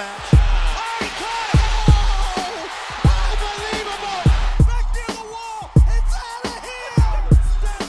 match. Oh, he caught it! Oh, unbelievable! Back near the wall. It's out of here. Step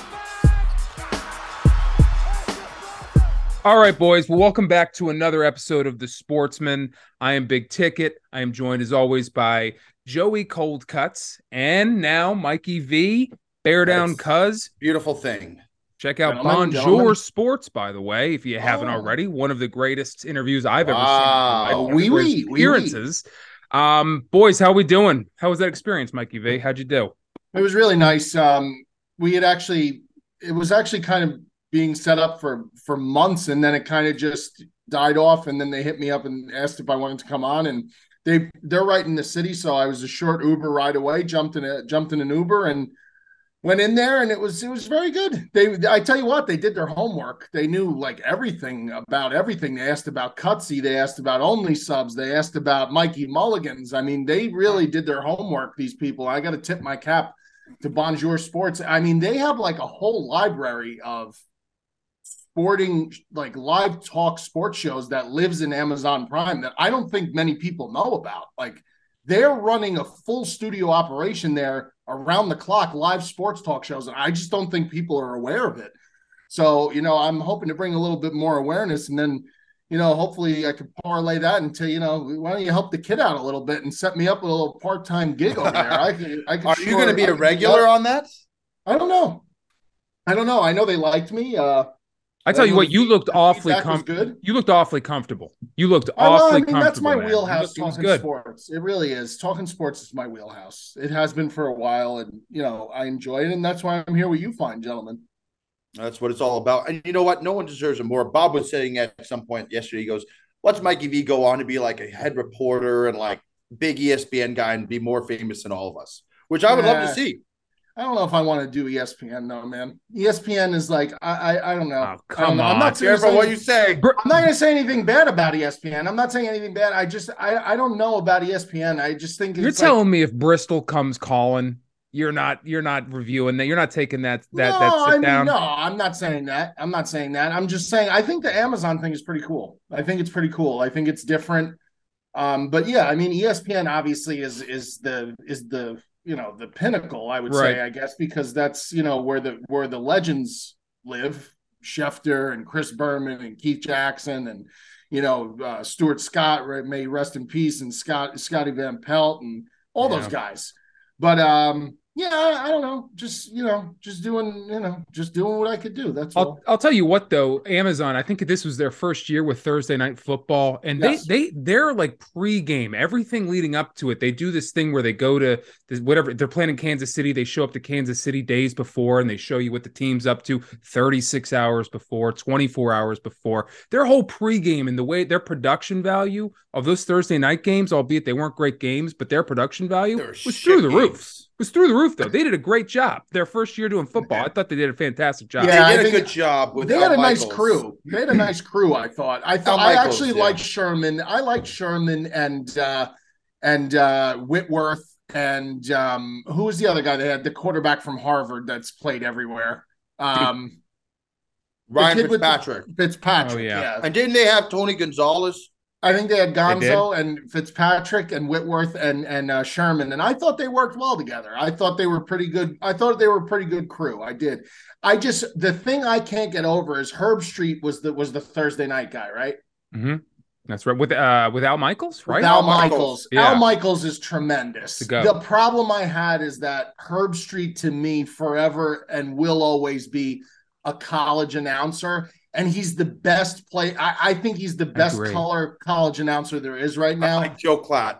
back. All right, boys. Well, welcome back to another episode of The Sportsman. I am Big Ticket. I am joined as always by Joey Cold Cuts and now Mikey V. Bear Down That's- Cuz. Beautiful thing. Check out Gentlemen, Bonjour gentlemen. Sports, by the way, if you haven't Oh. already. One of the greatest interviews I've ever Wow. seen. in my life. Oui, For his oui, oui, oui. appearances. Um, boys, how we doing? How was that experience, Mikey V? How'd you do? It was really nice. Um, we had actually, it was actually kind of being set up for for months, and then it kind of just died off. And then they hit me up and asked if I wanted to come on, and they they're right in the city, so I was a short Uber ride away. Jumped in a jumped in an Uber and went in there, and it was it was very good. They I tell you what, they did their homework. They knew like everything about everything. They asked about Cutsy, they asked about only subs, they asked about Mikey Mulligans. I mean, they really did their homework. These people, I got to tip my cap to Bonjour Sports. I mean, they have like a whole library of sporting, like live talk sports shows that lives in Amazon Prime that I don't think many people know about. Like they're running a full studio operation there around the clock, live sports talk shows, and I just don't think people are aware of it. So, you know, I'm hoping to bring a little bit more awareness and then you know, hopefully I could parlay that into, you know, why don't you help the kid out a little bit and set me up with a little part-time gig over there? I could, I could. Are you going to be I a regular on that? I don't know. I don't know. I know they liked me. Uh, I tell you what, you looked awfully comfortable. good. You looked awfully comfortable. You looked I, well, awfully I mean, that's my man. Wheelhouse. looked- it was Talking good. sports, it really is. Talking sports is my wheelhouse. It has been for a while, and you know I enjoy it, and that's why I'm here with you, fine gentlemen. That's what it's all about. And you know what? No one deserves it more. Bob was saying at some point yesterday, he goes, Let's Mikey V go on to be like a head reporter and like big ESPN guy and be more famous than all of us, which I would love to see. I don't know if I want to do ESPN though, man. ESPN is like I I, I don't know. Oh, I don't come know. I'm not Careful what you say. I'm not going to say anything bad about ESPN. I'm not saying anything bad. I just I I don't know about ESPN. I just think You're it's like- telling me if Bristol comes calling, you're not you're not reviewing that. You're not taking that that no, that I sit mean, down. no, I'm not saying that. I'm not saying that. I'm just saying I think the Amazon thing is pretty cool. I think it's pretty cool. I think it's different. Um, but yeah, I mean, ESPN obviously is is the is the you know the pinnacle. I would Right. say, I guess, because that's you know where the where the legends live. Schefter and Chris Berman and Keith Jackson and you know uh, Stuart Scott right, may rest in peace and Scott Scotty Van Pelt and all those guys. But um, yeah, I, I don't know. Just you know, just doing you know, just doing what I could do. That's I'll, all. I'll tell you what though, Amazon. I think this was their first year with Thursday night football, and Yes. they they they're like pre-game, everything leading up to it. They do this thing where they go to this, whatever they're playing in Kansas City. They show up to Kansas City days before, and they show you what the team's up to 36 hours before, 24 hours before. Their whole pre-game and the way their production value of those Thursday night games, albeit they weren't great games, but their production value was through the roof. Games. Was through the roof though. They did a great job. Their first year doing football, I thought they did a fantastic job. Yeah, I they did a good job with They had Al a nice crew. They had a nice crew. I thought. I thought. Al I Michaels, actually yeah. liked Sherman. I liked Sherman and uh and uh Whitworth and um who was the other guy they had? The quarterback from Harvard that's played everywhere. Um Ryan kid with the- Fitzpatrick. Fitzpatrick. Oh, yeah. yeah. And didn't they have Tony Gonzalez? I think they had They Gonzo and Fitzpatrick and Whitworth and and uh, Sherman, and I thought they worked well together. I thought they were pretty good. I thought they were a pretty good crew. I did. I just the thing I can't get over is Herbstreit was the was the Thursday night guy, right? hmm That's right. With uh with Al Michaels, right? Al Al Michaels. Michaels. Yeah. Al Michaels is tremendous. The problem I had is that Herbstreit to me forever and will always be a college announcer. And he's the best play. I, I think he's the best color college announcer there is right I now. like Joe Klatt.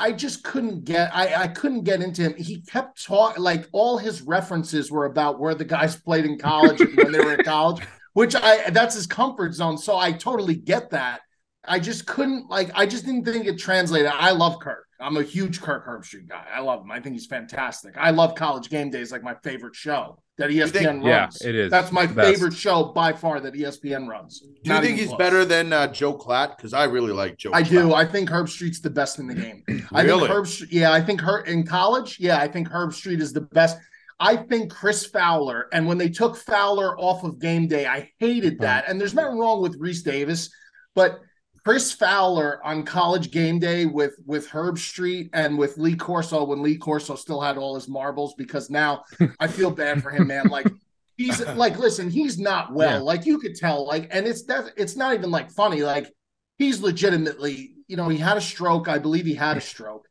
I just couldn't get I, I couldn't get into him. He kept talking like all his references were about where the guys played in college and when they were in college, which I that's his comfort zone. So I totally get that. I just couldn't like I just didn't think it translated. I love Kirk. I'm a huge Kirk Herbstreit guy. I love him. I think he's fantastic. I love College Game Days, like my favorite show that ESPN think- runs. Yeah, it is. That's my favorite show by far that ESPN runs. Do you Not think he's close. better than uh, Joe Klatt? Because I really like Joe. I Klatt. do. I think Herbstreit's the best in the game. I Really? think Herb. Yeah, I think her in college. Yeah, I think Herbstreit is the best. I think Chris Fowler, and when they took Fowler off of game day, I hated that. And there's nothing wrong with Rece Davis, but Chris Fowler on college game day with with Herbstreit and with Lee Corso when Lee Corso still had all his marbles because now I feel bad for him, man. Like he's like, listen, he's not well. Yeah. Like you could tell, like, and it's that it's not even like funny. Like he's legitimately, you know, he had a stroke. I believe he had a stroke,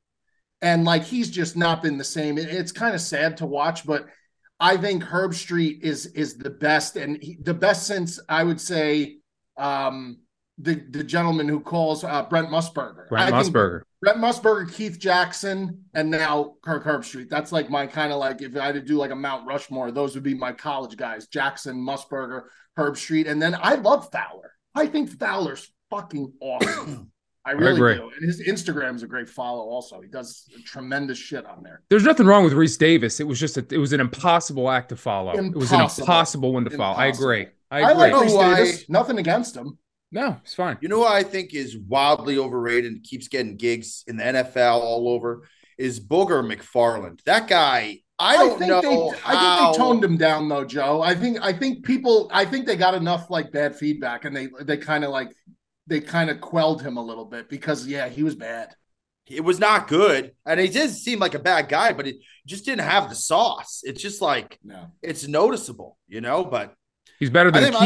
and like he's just not been the same. It- it's kind of sad to watch, but I think Herbstreit is is the best and he, the best since I would say um the the gentleman who calls uh, Brent Musburger. Brent I think Musburger. Brent Musburger, Keith Jackson, and now Kirk Herbstreit. That's like my kind of like if I had to do like a Mount Rushmore, those would be my college guys: Jackson, Musburger, Herbstreit, and then I love Fowler. I think Fowler's fucking awesome. I really agree. do, and his Instagram is a great follow. Also, he does tremendous shit on there. There's nothing wrong with Rece Davis. It was just a, it was an impossible act to follow. It was an Impossible. impossible one to follow. I agree. I I, agree. like Oh, Reese why- Davis. Nothing against him. No, it's fine. You know who I think is wildly overrated and keeps getting gigs in the NFL all over is Booger McFarland. That guy, I don't think know. they I think they toned him down though, Joe. I think I think people I think they got enough like bad feedback and they they kind of like they kind of quelled him a little bit because yeah, he was bad. It was not good, and he did seem like a bad guy, but it just didn't have the sauce. It's just like No. it's noticeable, you know. But He's better than I think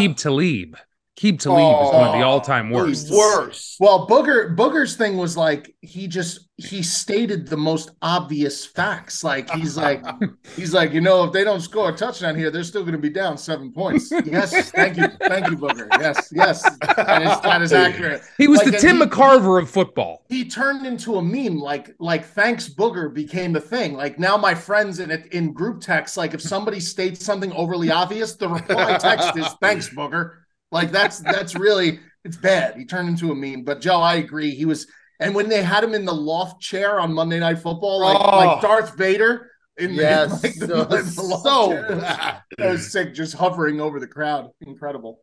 my- Aqib Talib. Aqib Talib is one of the Oh, all-time worst. he's- worse. Well, Booger Booger's thing was like he just he stated the most obvious facts. Like he's like he's like, you know, if they don't score a touchdown here, they're still going to be down seven points. Yes, thank you, thank you, Booger. Yes, yes, that is, that is accurate. He was Like, the Tim he- McCarver of football. he turned into a meme like like thanks booger became a thing like now my friends in in group text like if somebody states something overly obvious the reply text is thanks booger like that's that's really it's bad he turned into a meme but joe i agree he was and when they had him in the loft chair on monday night football like, Oh. like darth vader in Yes, the, like the, so, the loft so chair. that was sick just hovering over the crowd incredible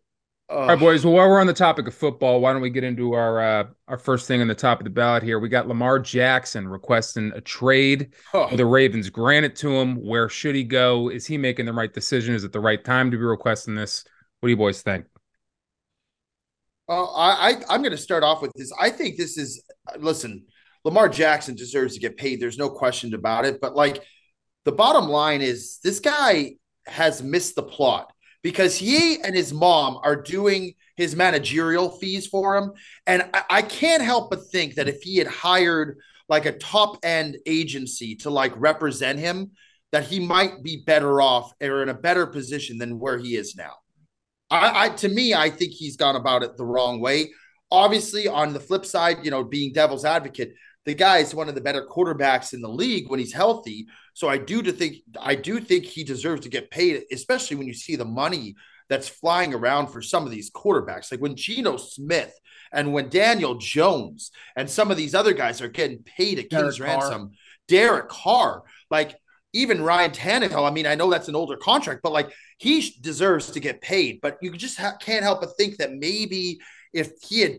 All right, boys. Well, while we're on the topic of football, why don't we get into our uh, our first thing on the top of the ballot here? We got Lamar Jackson requesting a trade Oh. the Ravens. Grant it to him. Where should he go? Is he making the right decision? Is it the right time to be requesting this? What do you boys think? I, I I'm going to start off with this. I think this is listen. Lamar Jackson deserves to get paid. There's no question about it. But like, the bottom line is this guy has missed the plot because he and his mom are doing his managerial fees for him, and I, I can't help but think that if he had hired like a top end agency to like represent him, that he might be better off or in a better position than where he is now. I, I to me, I think he's gone about it the wrong way. Obviously, on the flip side, you know, being devil's advocate, the guy is one of the better quarterbacks in the league when he's healthy. So I do to think I do think he deserves to get paid, especially when you see the money that's flying around for some of these quarterbacks. Like when Geno Smith and when Daniel Jones and some of these other guys are getting paid at Derek King's Carr. ransom. Derek Carr, like even Ryan Tannehill. I mean, I know that's an older contract, but like he deserves to get paid. But you just ha- can't help but think that maybe if he had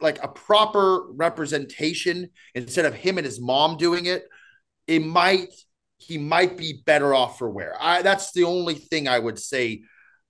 like a proper representation instead of him and his mom doing it, it might he might be better off for where. I that's the only thing I would say.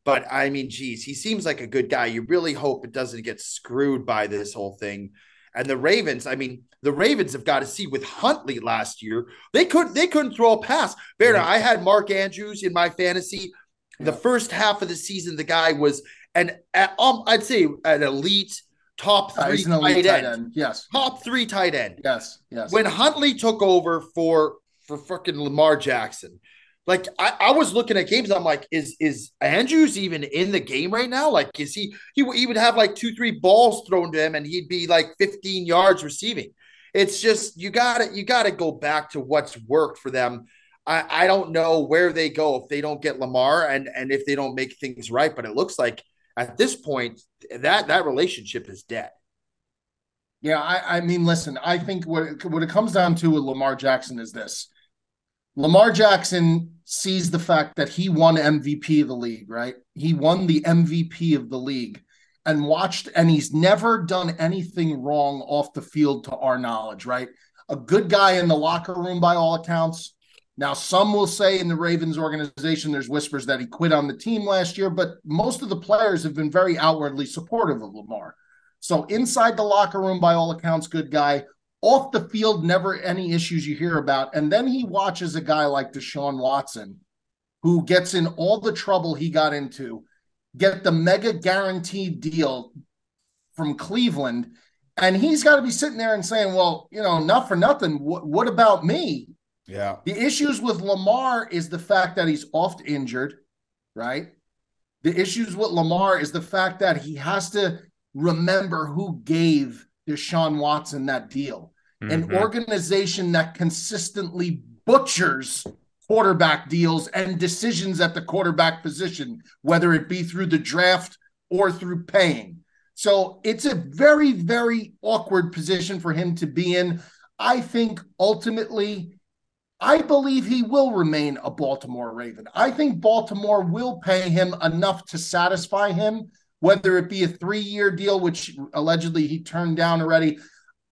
But I mean, geez, he seems like a good guy. You really hope it doesn't get screwed by this whole thing. And the Ravens, I mean, the Ravens have got to see with Huntley last year. They couldn't they couldn't throw a pass. Bear, I had Mark Andrews in my fantasy. The first half of the season, the guy was an um, I'd say an elite top Uh, three he's an elite tight tight end. end. Yes, Top three tight end yes, yes. when Huntley took over for for fucking Lamar Jackson, like I, I was looking at games, I'm like, is is Andrews even in the game right now? Like, is he he, he would have like two, three balls thrown to him and he'd be like 15 yards receiving. It's just you gotta you gotta go back to what's worked for them. I, I don't know where they go if they don't get Lamar and and if they don't make things right, but it looks like at this point that that relationship is dead. Yeah, I, I mean, listen, I think what it, what it comes down to with Lamar Jackson is this. Lamar Jackson sees the fact that he won MVP of the league, right? He won the MVP of the league and watched, and he's never done anything wrong off the field to our knowledge, right? A good guy in the locker room by all accounts. Now, some will say in the Ravens organization, there's whispers that he quit on the team last year, but most of the players have been very outwardly supportive of Lamar. So inside the locker room, by all accounts, good guy. Off the field, never any issues you hear about. And then he watches a guy like Deshaun Watson, who gets in all the trouble he got into, get the mega guaranteed deal from Cleveland. And he's got to be sitting there and saying, well, you know, not for nothing. What, what about me? Yeah. The issues with Lamar is the fact that he's oft injured, right? The issues with Lamar is the fact that he has to remember who gave Deshaun Watson that deal. An Mhm. organization that consistently butchers quarterback deals and decisions at the quarterback position, whether it be through the draft or through paying. So it's a very, very awkward position for him to be in. I think ultimately, I believe he will remain a Baltimore Raven. I think Baltimore will pay him enough to satisfy him, whether it be a three year deal, which allegedly he turned down already.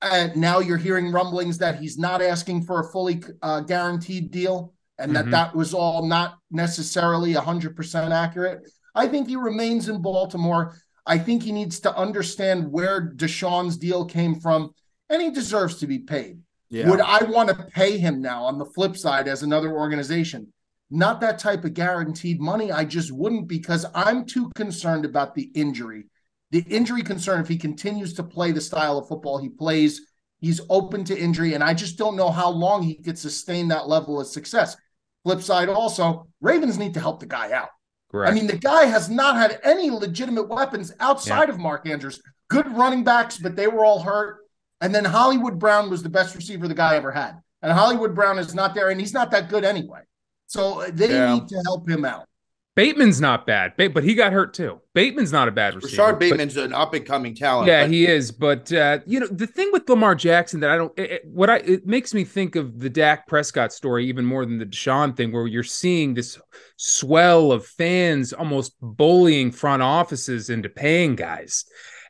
And now you're hearing rumblings that he's not asking for a fully uh, guaranteed deal and that Mhm. that was all not necessarily 100% accurate. I think he remains in Baltimore. I think he needs to understand where Deshaun's deal came from, and he deserves to be paid. Yeah. Would I want to pay him now on the flip side as another organization? Not that type of guaranteed money. I just wouldn't because I'm too concerned about the injury. The injury concern, if he continues to play the style of football he plays, he's open to injury. And I just don't know how long he could sustain that level of success. Flip side also, Ravens need to help the guy out. Correct. I mean, the guy has not had any legitimate weapons outside of Mark Andrews. Good running backs, but they were all hurt. And then Hollywood Brown was the best receiver the guy ever had. And Hollywood Brown is not there, and he's not that good anyway. So uh, they Yeah. need to help him out. Bateman's not bad, but he got hurt too. Bateman's not a bad receiver. Rashod but- Bateman's an up and coming talent. Yeah, but he is. But uh, you know, the thing with Lamar Jackson that I don't, it, it- what I it makes me think of the Dak Prescott story even more than the Deshaun thing, where you're seeing this swell of fans almost bullying front offices into paying guys.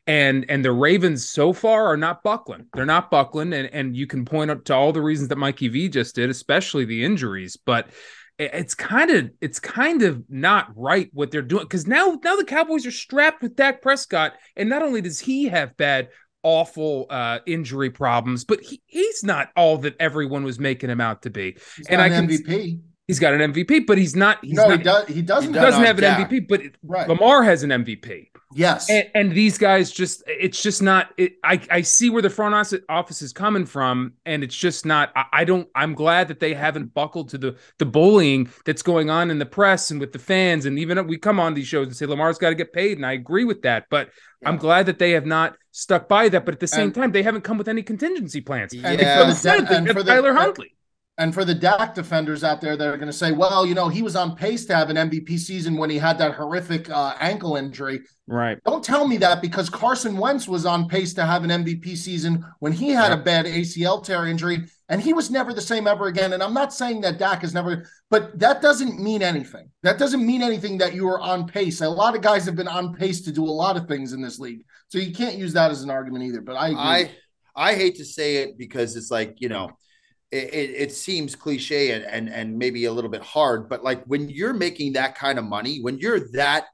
And and the Ravens so far are not buckling. They're not buckling, and and you can point out to all the reasons that Mikey V just did, especially the injuries. But it- it's kind of it's kind of not right what they're doing because now now the Cowboys are strapped with Dak Prescott, and not only does he have bad, awful uh, injury problems, but he, he's not all that everyone was making him out to be. He's And I an can- MVP. He's got an MVP, but he's not. He's no, not, he does. He doesn't. He he doesn't have an Dak. MVP, but Right. Lamar has an MVP. yes. And, and these guys just it's just not it, I, I see where the front office- office is coming from and it's just not I, I don't i'm glad that they haven't buckled to the the bullying that's going on in the press and with the fans and even we come on these shows and say lamar's got to get paid and i agree with that but i'm glad that they have not stuck by that but at the same And- time they haven't come with any contingency plans Yeah. And And for the, instead, they and for the- tyler huntley And for the Dak defenders out there that are going to say, well, you know, he was on pace to have an MVP season when he had that horrific uh, ankle injury. right Don't tell me that because Carson Wentz was on pace to have an MVP season when he had a bad ACL tear injury and he was never the same ever again. And I'm not saying that Dak is never, but that doesn't mean anything. That doesn't mean anything that you are on pace. A lot of guys have been on pace to do a lot of things in this league. So you can't use that as an argument either. But I agree. I I hate to say it because it's like you know, it, it, seems cliche and, and and maybe a little bit hard, but like when you're making that kind of money, when you're that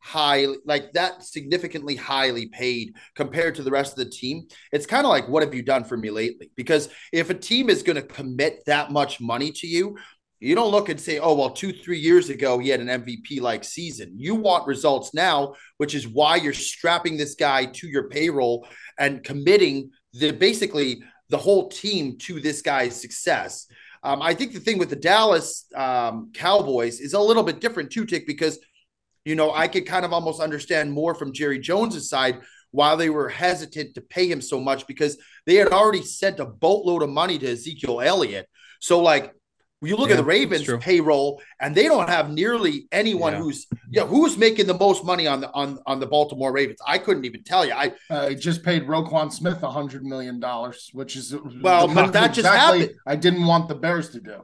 high, like that significantly highly paid compared to the rest of the team, it's kind of like what have you done for me lately? Because if a team is going to commit that much money to you. You don't look and say, oh, well, two, three years ago, he had an MVP like season. You want results now, which is why you're strapping this guy to your payroll and committing the basically the whole team to this guy's success. Um, I think the thing with the Dallas um, Cowboys is a little bit different too, Tick, because you know I could kind of almost understand more from Jerry Jones's side why they were hesitant to pay him so much because they had already sent a boatload of money to Ezekiel Elliott. So like you look Yeah, at the Ravens payroll, and they don't have nearly anyone Yeah. who's yeah who's making the most money on the on on the Baltimore Ravens. I couldn't even tell you. I Uh, just paid Roquan Smith a hundred million dollars, which is Well, but that just happened. I didn't want the Bears to do.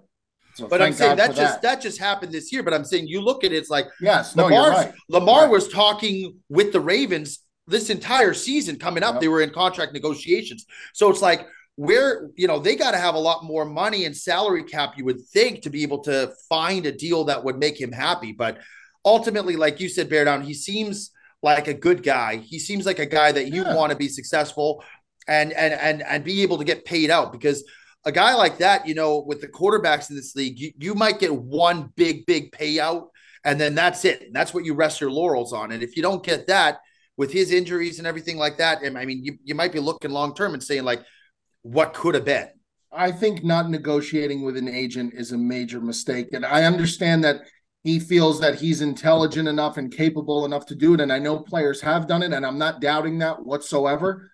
So But I'm saying God that just that. just happened this year. But I'm saying you look at it, it's like yes, no, you're Lamar's, right. Lamar Right. was talking with the Ravens this entire season coming up. Yep. They were in contract negotiations. So it's like where you know they got to have a lot more money and salary cap, you would think, to be able to find a deal that would make him happy. But ultimately, like you said, Bear Down, he seems like a good guy. He seems like a guy that you Yeah. want to be successful and and and and be able to get paid out because a guy like that, you know, with the quarterbacks in this league, you, you might get one big, big payout, and then that's it. And that's what you rest your laurels on. And if you don't get that with his injuries and everything like that, and I mean, you, you might be looking long term and saying, like, what could have been? I think not negotiating with an agent is a major mistake. And I understand that he feels that he's intelligent enough and capable enough to do it. And I know players have done it, and I'm not doubting that whatsoever.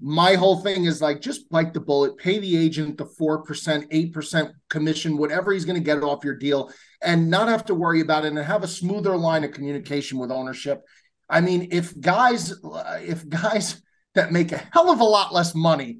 My whole thing is like just bite the bullet, pay the agent the 4%, 8% commission, whatever he's going to get off your deal, and not have to worry about it and have a smoother line of communication with ownership. I mean, if guys, if guys that make a hell of a lot less money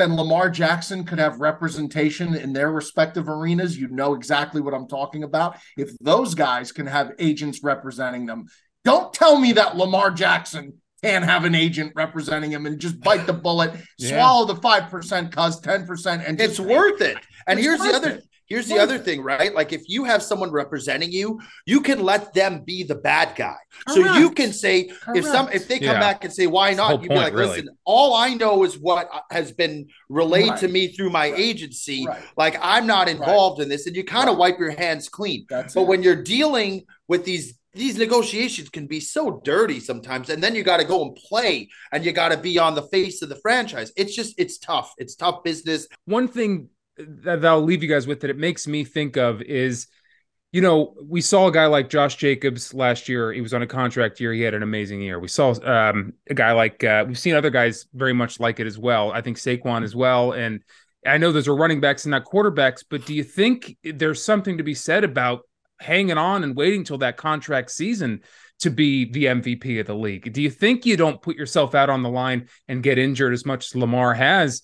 then Lamar Jackson could have representation in their respective arenas. You know exactly what I'm talking about. If those guys can have agents representing them, don't tell me that Lamar Jackson can't have an agent representing him and just bite the bullet, Yeah. swallow the 5%, cause 10%, and It's worth it. And here's the other it. Here's the other it. thing, right? Like if you have someone representing you, you can let them be the bad guy. So you can say if some if they come Yeah. back and say why not, you'd be like, really. listen, all I know is what has been relayed to me through my Right. agency. Right. Like I'm not involved in this, and you kind of Right. wipe your hands clean. That's But it. when you're dealing with these these negotiations can be so dirty sometimes and then you got to go and play and you got to be on the face of the franchise it's just it's tough it's tough business one thing that, that I'll leave you guys with that it makes me think of is, you know, we saw a guy like Josh Jacobs last year. He was on a contract year. He had an amazing year. We saw um, a guy like uh, we've seen other guys very much like it as well. I think Saquon as well. And I know those are running backs and not quarterbacks, but do you think there's something to be said about hanging on and waiting till that contract season to be the MVP of the league? Do you think you don't put yourself out on the line and get injured as much as Lamar has?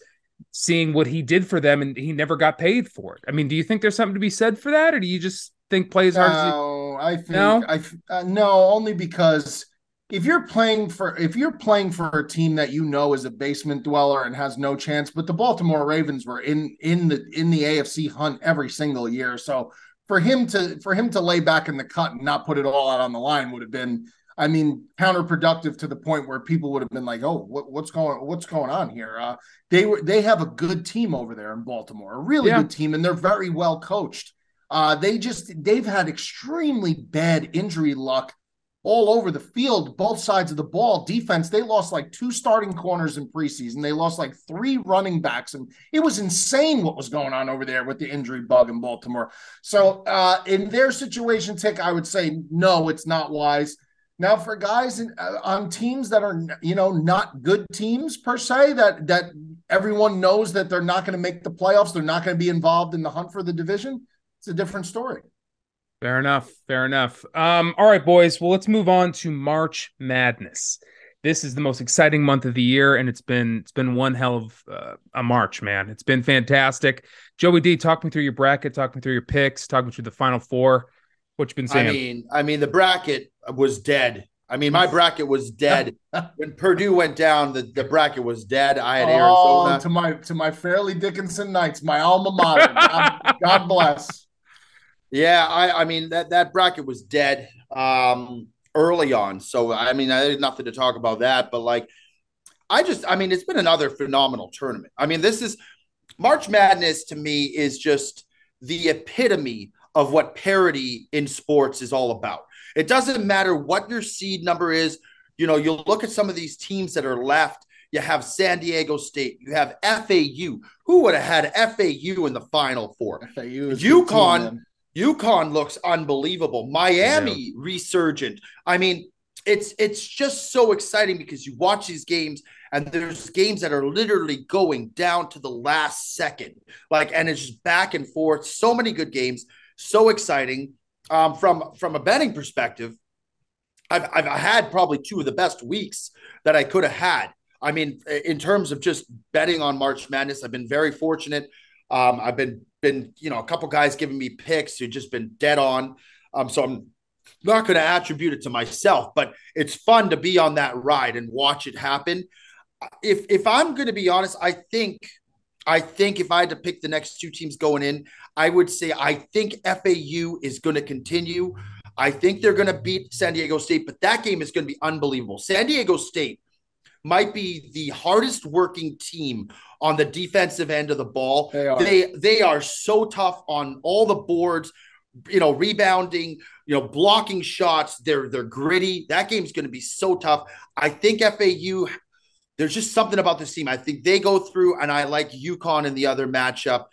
Seeing what he did for them and he never got paid for it. I mean, do you think there's something to be said for that, or do you just think play as hard as he- No, I think No? I uh, no, only because if you're playing for if you're playing for a team that you know is a basement dweller and has no chance, but the Baltimore Ravens were in in the in the AFC hunt every single year, so for him to for him to lay back in the cut and not put it all out on the line would have been, I mean, counterproductive to the point where people would have been like, "Oh, what, what's going what's going on here?" Uh, they were they have a good team over there in Baltimore, a really Yeah. good team, and they're very well coached. Uh, they just they've had extremely bad injury luck all over the field, both sides of the ball. Defense, they lost like two starting corners in preseason. They lost like three running backs, and it was insane what was going on over there with the injury bug in Baltimore. So, uh, in their situation, Tick, I would say no, it's not wise. Now, for guys in, uh, on teams that are you know not good teams per se, that that everyone knows that they're not going to make the playoffs, they're not going to be involved in the hunt for the division. It's a different story. Fair enough. Fair enough. Um, all right, boys. Well, let's move on to March Madness. This is the most exciting month of the year, and it's been it's been one hell of uh, a March, man. It's been fantastic. Joey D, talk me through your bracket, talk me through your picks, talk me through the final four. What you been saying? I mean, I mean, the bracket was dead. I mean, my bracket was dead when Purdue went down. The, the bracket was dead. I had Oh, Arizona. to my to my Fairleigh Dickinson Knights, my alma mater. God, God bless. Yeah, I, I mean that that bracket was dead um, early on. So I mean, I had nothing to talk about that. But like, I just, I mean, it's been another phenomenal tournament. I mean, this is March Madness to me is just the epitome of what parity in sports is all about. It doesn't matter what your seed number is. You know, you'll look at some of these teams that are left. You have San Diego State. You have FAU. Who would have had FAU in the Final Four? FAU UConn- UConn looks unbelievable. Miami resurgent. I mean, it's it's just so exciting because you watch these games and there's games that are literally going down to the last second. Like, and it's just back and forth. So many good games, so exciting. Um, from from a betting perspective, I've I've had probably two of the best weeks that I could have had. I mean, in terms of just betting on March Madness, I've been very fortunate. Um, I've been been you know a couple guys giving me picks who just been dead on. Um, so I'm not going to attribute it to myself, but it's fun to be on that ride and watch it happen. If if I'm going to be honest, I think I think if I had to pick the next two teams going in, I would say I think FAU is going to continue. I think they're going to beat San Diego State, but that game is going to be unbelievable. San Diego State might be the hardest working team on the defensive end of the ball. They are. They they are so tough on all the boards, you know, rebounding, you know, blocking shots. They're they're gritty. That game's going to be so tough. I think FAU there's just something about this team. I think they go through, and I like UConn in the other matchup.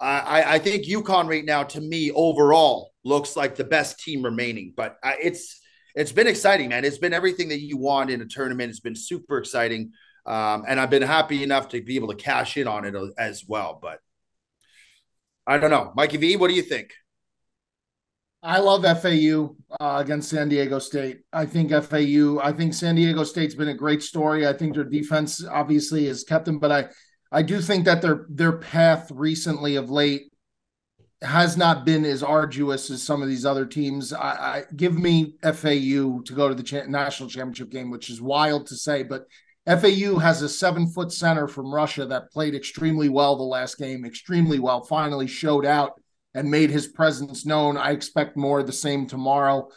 I, I think UConn right now, to me, overall, looks like the best team remaining. But uh, it's it's been exciting, man. It's been everything that you want in a tournament. It's been super exciting, um, and I've been happy enough to be able to cash in on it as well. But I don't know, Mikey V. What do you think? I love FAU uh, against San Diego State. I think FAU. I think San Diego State's been a great story. I think their defense obviously has kept them, but I I do think that their their path recently of late has not been as arduous as some of these other teams. I, I give me FAU to go to the cha- national championship game, which is wild to say, but FAU has a seven foot center from Russia that played extremely well the last game, extremely well. Finally showed out and made his presence known. I expect more of the same tomorrow.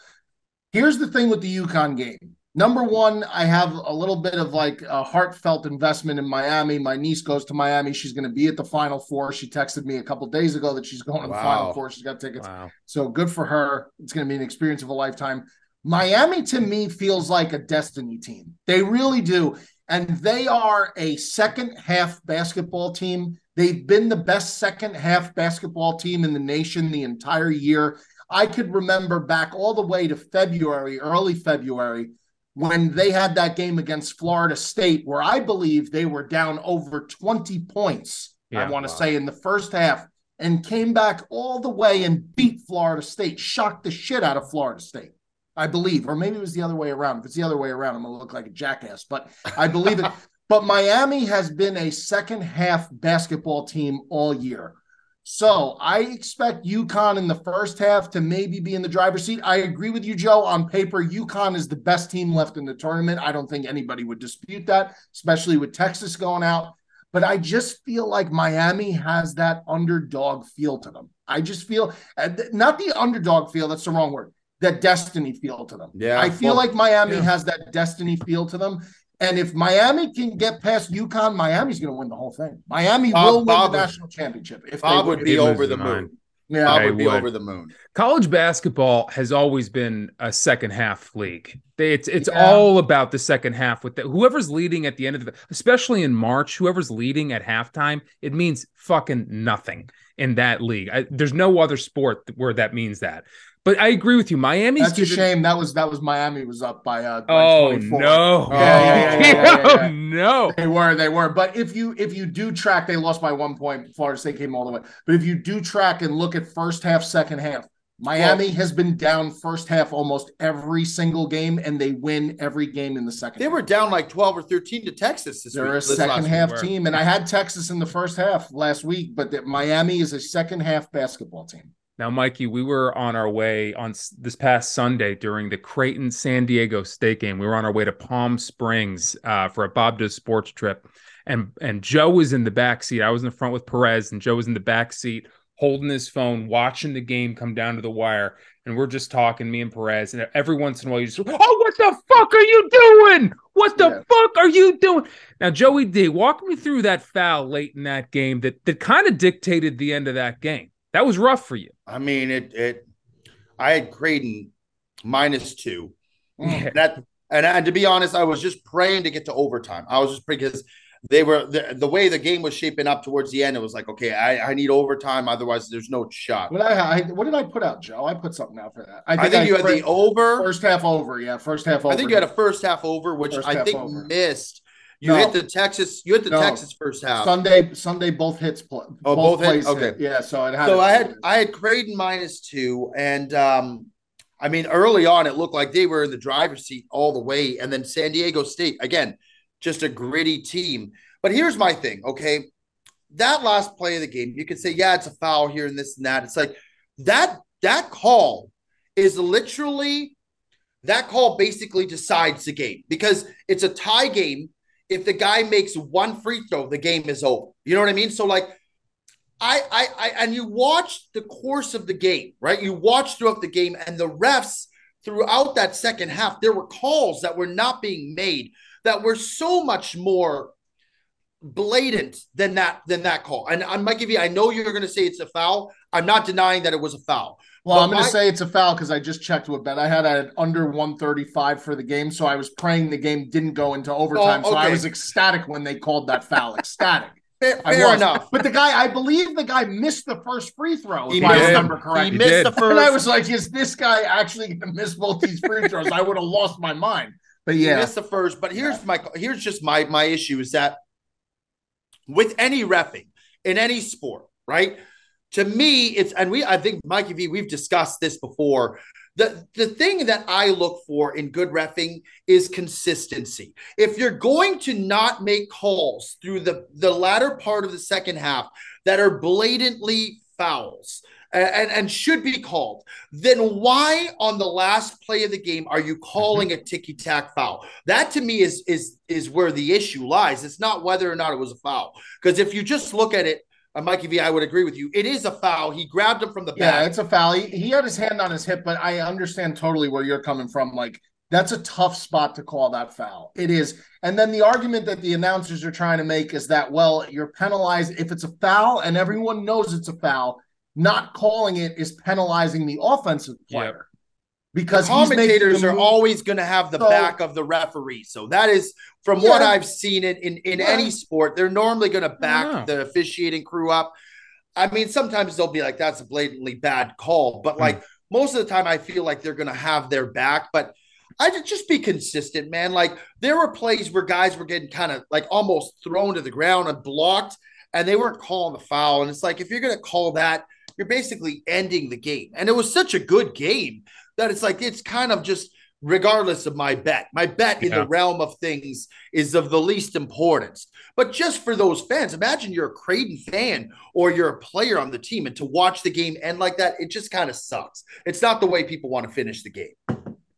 Here's the thing with the UConn game. Number one, I have a little bit of like a heartfelt investment in Miami. My niece goes to Miami. She's going to be at the Final Four. She texted me a couple days ago that she's going to the Final Four. She's got tickets. Wow. So good for her. It's going to be an experience of a lifetime. Miami to me feels like a destiny team. They really do. And they are a second half basketball team. They've been the best second half basketball team in the nation the entire year. I could remember back all the way to February, early February, when they had that game against Florida State, where I believe they were down over 20 points, I want to wow. say, in the first half, and came back all the way and beat Florida State, shocked the shit out of Florida State. I believe, or maybe it was the other way around. If it's the other way around, I'm gonna look like a jackass, but I believe it. But Miami has been a second half basketball team all year. So I expect UConn in the first half to maybe be in the driver's seat. I agree with you, Joe. On paper, UConn is the best team left in the tournament. I don't think anybody would dispute that, especially with Texas going out. But I just feel like Miami has that underdog feel to them. I just feel not the underdog feel, that's the wrong word, that destiny feel to them. Yeah, I feel well, like Miami yeah. has that destiny feel to them. And if Miami can get past UConn, Miami's going to win the whole thing. Miami Bob- will win Bob the would- national championship. If Bob they would be over the moon. Yeah. I would be would. over the moon. College basketball has always been a second half league. They- It's it's Yeah. all about the second half with the, whoever's leading at the end of the especially in March, whoever's leading at halftime, it means fucking nothing in that league. I, there's no other sport where that means that. But I agree with you. Miami's That's a given- shame. That was that was Miami was up by uh by Oh 24. no! Yeah, yeah, yeah, yeah, yeah, Oh, no! They were, they were. But if you if you do track, they lost by one point. Florida State came all the way. But if you do track and look at first half, second half, Miami has been down first half almost every single game, and they win every game in the second. They half. were down like 12 or 13 to Texas this They're week. a this last second half were. team, and I had Texas in the first half last week, but that Miami is a second half basketball team. Now, Mikey, we were on our way on this past Sunday during the Creighton San Diego State game. We were on our way to Palm Springs uh, for a Bob Does Sports trip, and and Joe was in the back seat. I was in the front with Perez, and Joe was in the back seat holding his phone, watching the game come down to the wire. And we're just talking, me and Perez, and every once in a while you just, oh, what the fuck are you doing? What the Yeah. fuck are you doing? Now, Joey D, walk me through that foul late in that game that that kind of dictated the end of that game. That was rough for you. I mean, it, it, I had Creighton minus two. Yeah. That, and, and to be honest, I was just praying to get to overtime. I was just because they were the, the way the game was shaping up towards the end. It was like, okay, I, I need overtime. Otherwise, there's no shot. What I, I what did I put out, Joe? I put something out for that. I think you had the over. first half over. Yeah, first half over. I think you had a first half over, which First I think over. missed. You No. hit the Texas. You hit the No. Texas first half. Sunday. Sunday both hits. Oh, both hit? plays Okay. Yeah, so it had. So I had I had Creighton minus two, and um, I mean early on it looked like they were in the driver's seat all the way, and then San Diego State again, just a gritty team. But here's my thing, okay? That last play of the game, you could say, yeah, it's a foul here and this and that. It's like that that call is literally that call basically decides the game because it's a tie game. If the guy makes one free throw, the game is over. You know what I mean? So like I, I, I, and you watch the course of the game, right? You watch throughout the game, and the refs throughout that second half, there were calls that were not being made that were so much more blatant than that than that call. And I might give you, I know you're going to say it's a foul. I'm not denying that it was a foul. Well, But I'm going to say it's a foul because I just checked with bet. I had it under 135 for the game, so I was praying the game didn't go into overtime. Oh, so I was ecstatic when they called that foul. ecstatic. Fair, fair enough. But the guy, I believe the guy missed the first free throw, He if I did. remember He correctly. missed did. the first. And I was like, is this guy actually going to miss both these free throws? I would have lost my mind. But He yeah, missed the first, but here's my here's just my my issue is that with any refing in any sport, right? To me, it's and we I think Mikey V, we've discussed this before. The the thing that I look for in good refing is consistency. If you're going to not make calls through the the latter part of the second half that are blatantly fouls and, and, should be called, then why on the last play of the game are you calling a ticky tack foul? That to me is is is where the issue lies. It's not whether or not it was a foul. Because if you just look at it, uh, Mikey V, I would agree with you. It is a foul. He grabbed him from the back. yeah, it's a foul. He, he had his hand on his hip, but I understand totally where you're coming from. Like, that's a tough spot to call that foul. It is. And then the argument that the announcers are trying to make is that, well, you're penalized if it's a foul and everyone knows it's a foul. Not calling it is penalizing the offensive player because he's making commentators the are always going to have the So- back of the referee. So that is from what I've seen it in in Yeah. any sport. They're normally going to back the officiating crew up. I mean, sometimes they'll be like, "That's a blatantly bad call," but hmm. like most of the time, I feel like they're going to have their back. But I just just be consistent, man. Like there were plays where guys were getting kind of like almost thrown to the ground and blocked, and they weren't calling the foul. And it's like if you're going to call that, you're basically ending the game. And it was such a good game that it's like it's kind of just regardless of my bet. My bet in the realm of things is of the least importance. But just for those fans, imagine you're a Creighton fan or you're a player on the team and to watch the game end like that, it just kind of sucks. It's not the way people want to finish the game.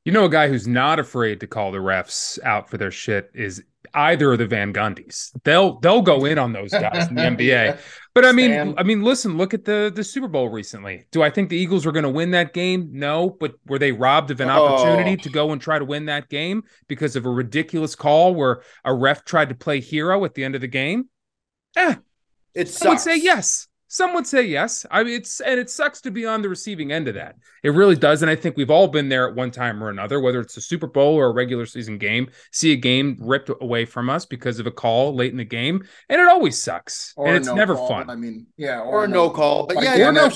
You know, a guy who's not afraid to call the refs out for their shit is either of the Van Gundys. They'll they'll go in on those guys in the NBA. But I mean, Stan. I mean, listen, look at the the Super Bowl recently. Do I think the Eagles were going to win that game? No, but were they robbed of an opportunity Oh. to go and try to win that game because of a ridiculous call where a ref tried to play hero at the end of the game? Eh, It some would say yes. Some would say yes. I mean, it's and it sucks to be on the receiving end of that. It really does, and I think we've all been there at one time or another, whether it's a Super Bowl or a regular season game. See a game ripped away from us because of a call late in the game, and it always sucks, Or and it's no never call. fun. I mean, yeah, Or a no call. But Like yeah, the you know,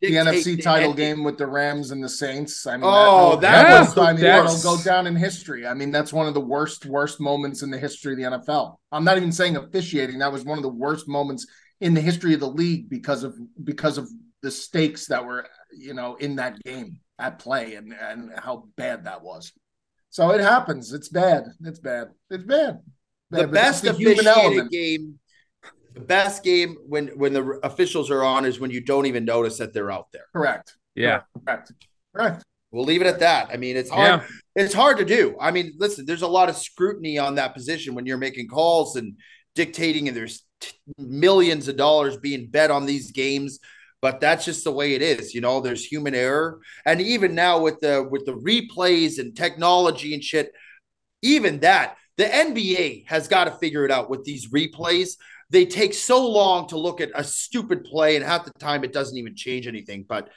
The NFC title game with the Rams and the Saints. I mean, Oh, that, that Yeah, was I mean, that'll go down in history. I mean, that's one of the worst, worst moments in the history of the NFL. I'm not even saying officiating. That was one of the worst moments in the history of the league because of because of the stakes that were, you know, in that game at play and and how bad that was. So it happens. It's bad. It's bad. It's bad. the Bad, but that's best the human officiated element. game the best game when when the officials are on is when you don't even notice that they're out there Correct. Yeah, Correct. Correct. we'll leave it at that i mean it's hard yeah. it's hard to do i mean listen there's a lot of scrutiny on that position when you're making calls and dictating and there's t- millions of dollars being bet on these games but that's just the way it is you know there's human error. And even now with the with the replays and technology and shit even that the nba has got to figure it out with these replays. They take so long to look at a stupid play and half the time it doesn't even change anything but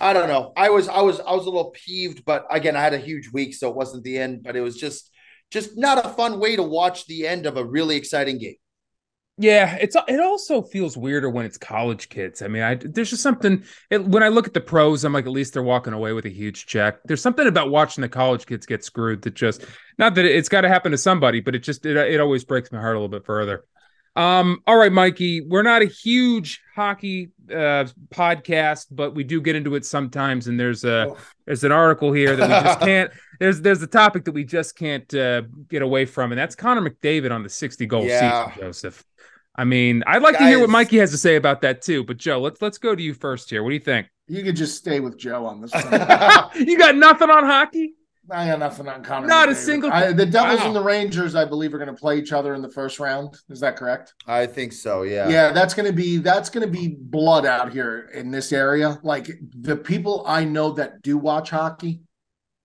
i don't know. I was i was i was a little peeved but again i had a huge week so it wasn't the end but it was just just not a fun way to watch the end of a really exciting game Yeah, it's it also feels weirder when it's college kids. I mean, I there's just something it, when I look at the pros, I'm like, at least they're walking away with a huge check. There's something about watching the college kids get screwed that just not that it, it's got to happen to somebody, but it just it, it always breaks my heart a little bit further. Um, all right, Mikey, we're not a huge hockey uh podcast, but we do get into it sometimes, and there's a Oh. there's an article here that we just can't there's there's a topic that we just can't uh, get away from, and that's Connor McDavid on the 60 goal Yeah. season, Joseph. I mean, I'd like to hear what Mikey has to say about that too. But Joe, let's let's go to you first here. What do you think? You could just stay with Joe on this you got nothing on hockey? I got nothing on Connor. Not a McDavid. single- I, the Devils Wow. and the Rangers, I believe, are going to play each other in the first round. Is that correct? I think so. Yeah. Yeah, that's going to be that's going to be blood out here in this area. Like the people I know that do watch hockey,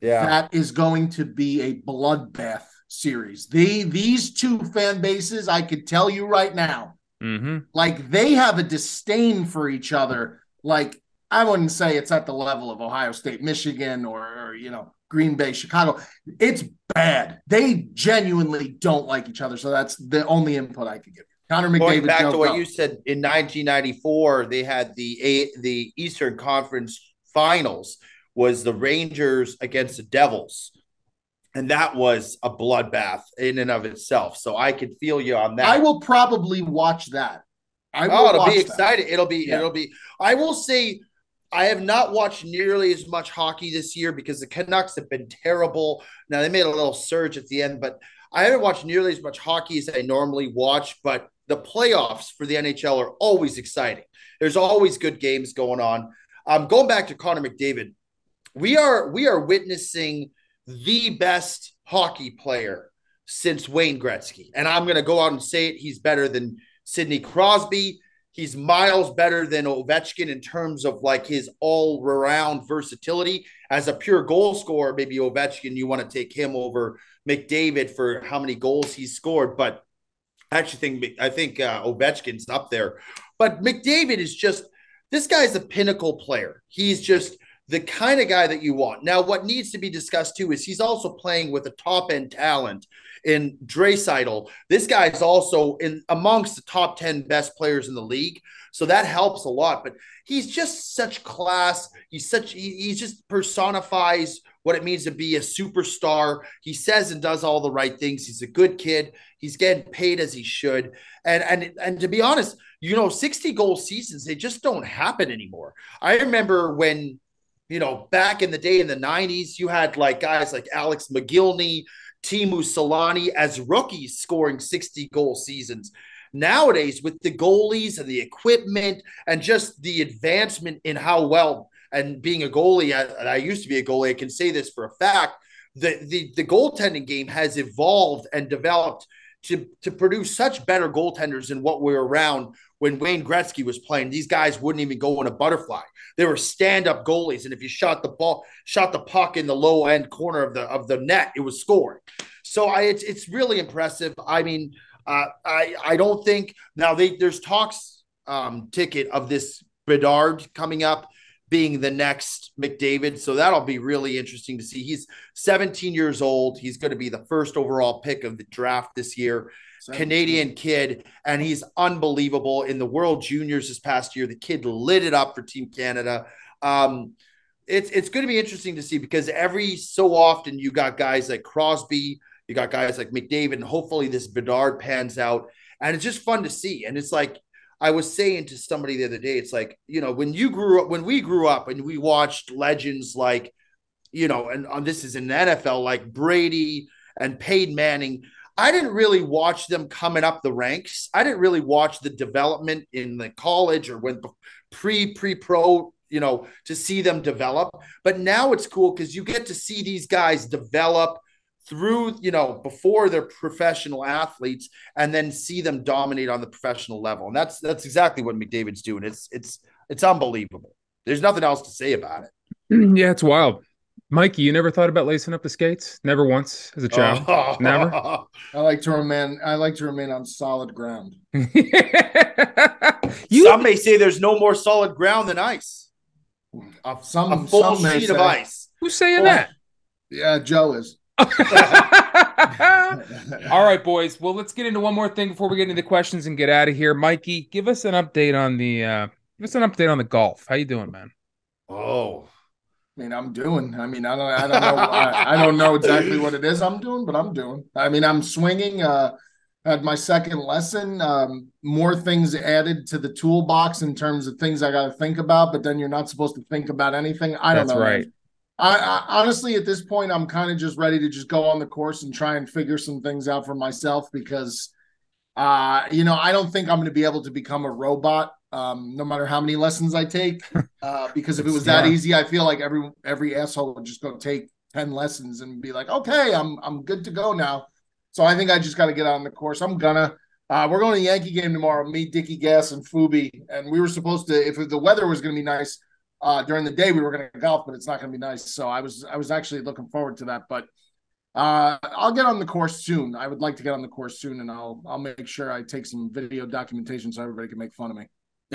Yeah. that is going to be a bloodbath series. The these two fan bases, I could tell you right now, Mm-hmm. like they have a disdain for each other. Like I wouldn't say it's at the level of Ohio State, Michigan, or, or you know Green Bay, Chicago. It's bad. They genuinely don't like each other. So that's the only input I could give. you. Connor Going McDavid. back to what Go. you said in 1994, they had the a, the Eastern Conference Finals was the Rangers against the Devils, and that was a bloodbath in and of itself. So I could feel you on that. I will probably watch that. I will oh, it'll be that. exciting. It'll be. Yeah. It'll be. I will say. I have not watched nearly as much hockey this year because the Canucks have been terrible. Now they made a little surge at the end, but I haven't watched nearly as much hockey as I normally watch. But the playoffs for the NHL are always exciting. There's always good games going on. Um, going back to Connor McDavid, we are we are witnessing the best hockey player since Wayne Gretzky, and I'm going to go out and say it. He's better than Sidney Crosby. He's miles better than Ovechkin in terms of like his all around versatility. As a pure goal scorer, maybe Ovechkin, you want to take him over McDavid for how many goals he's scored. But I actually think I think uh, Ovechkin's up there. But McDavid is just this guy's a pinnacle player. He's just the kind of guy that you want. Now, what needs to be discussed too is he's also playing with a top end talent in Draisaitl. This guy's also in amongst the top 10 best players in the league. So that helps a lot. But he's just such class. He's such he, he just personifies what it means to be a superstar. He says and does all the right things. He's a good kid. He's getting paid as he should. And and and to be honest, you know, 60 goal seasons, they just don't happen anymore. I remember when you know, back in the day in the 90s, you had like guys like Alex Mogilny, Teemu Selanne as rookies scoring 60 goal seasons. Nowadays, with the goalies and the equipment and just the advancement in how well and being a goalie, and I used to be a goalie, I can say this for a fact. The, the the goaltending game has evolved and developed to, to produce such better goaltenders than what we're around when Wayne Gretzky was playing. These guys wouldn't even go in a butterfly. They were stand-up goalies, and if you shot the ball, shot the puck in the low end corner of the of the net, it was scoring. So I, it's it's really impressive. I mean, uh, I I don't think now they, there's talks um, ticket of this Bedard coming up being the next McDavid. So that'll be really interesting to see. He's 17 years old. He's going to be the first overall pick of the draft this year. Canadian kid, and he's unbelievable in the World Juniors this past year. The kid lit it up for Team Canada. Um, it's it's going to be interesting to see because every so often you got guys like Crosby, you got guys like McDavid, and hopefully this Bedard pans out, and it's just fun to see. And it's like I was saying to somebody the other day, it's like you know when you grew up, when we grew up, and we watched legends like you know, and on this is in the NFL like Brady and Peyton Manning. I didn't really watch them coming up the ranks. I didn't really watch the development in the college or when pre pre pro, you know, to see them develop. But now it's cool because you get to see these guys develop through, you know, before they're professional athletes, and then see them dominate on the professional level. And that's that's exactly what McDavid's doing. It's it's it's unbelievable. There's nothing else to say about it. Yeah, it's wild. Mikey, you never thought about lacing up the skates? Never once as a child. Oh. Never? I like to remain. I like to remain on solid ground. you Some may say there's no more solid ground than ice. A, Some a full some sheet of say- ice. who's saying Well, that? Yeah, Joe is. All right, boys. Well, let's get into one more thing before we get into the questions and get out of here. Mikey, give us an update on the uh give us an update on the golf. How you doing, man? Oh, I mean, I'm doing. I mean, I don't. I don't know. I, I don't know exactly what it is I'm doing, but I'm doing. I mean, I'm swinging. Uh, had my second lesson. Um, more things added to the toolbox in terms of things I got to think about. But then you're not supposed to think about anything. I don't That's know. right. I, I honestly, at this point, I'm kind of just ready to just go on the course and try and figure some things out for myself because, uh, you know, I don't think I'm going to be able to become a robot, um, no matter how many lessons I take. Uh, because if it was that Yeah. easy, I feel like every every asshole would just go take 10 lessons and be like, okay, I'm I'm good to go now. So I think I just got to get on the course. I'm gonna. Uh, we're going to the Yankee game tomorrow. Me, Dickie Gas, and Fubi, and we were supposed to. If the weather was going to be nice uh, during the day, we were going to golf, but it's not going to be nice. So I was I was actually looking forward to that. But uh, I'll get on the course soon. I would like to get on the course soon, and I'll I'll make sure I take some video documentation so everybody can make fun of me.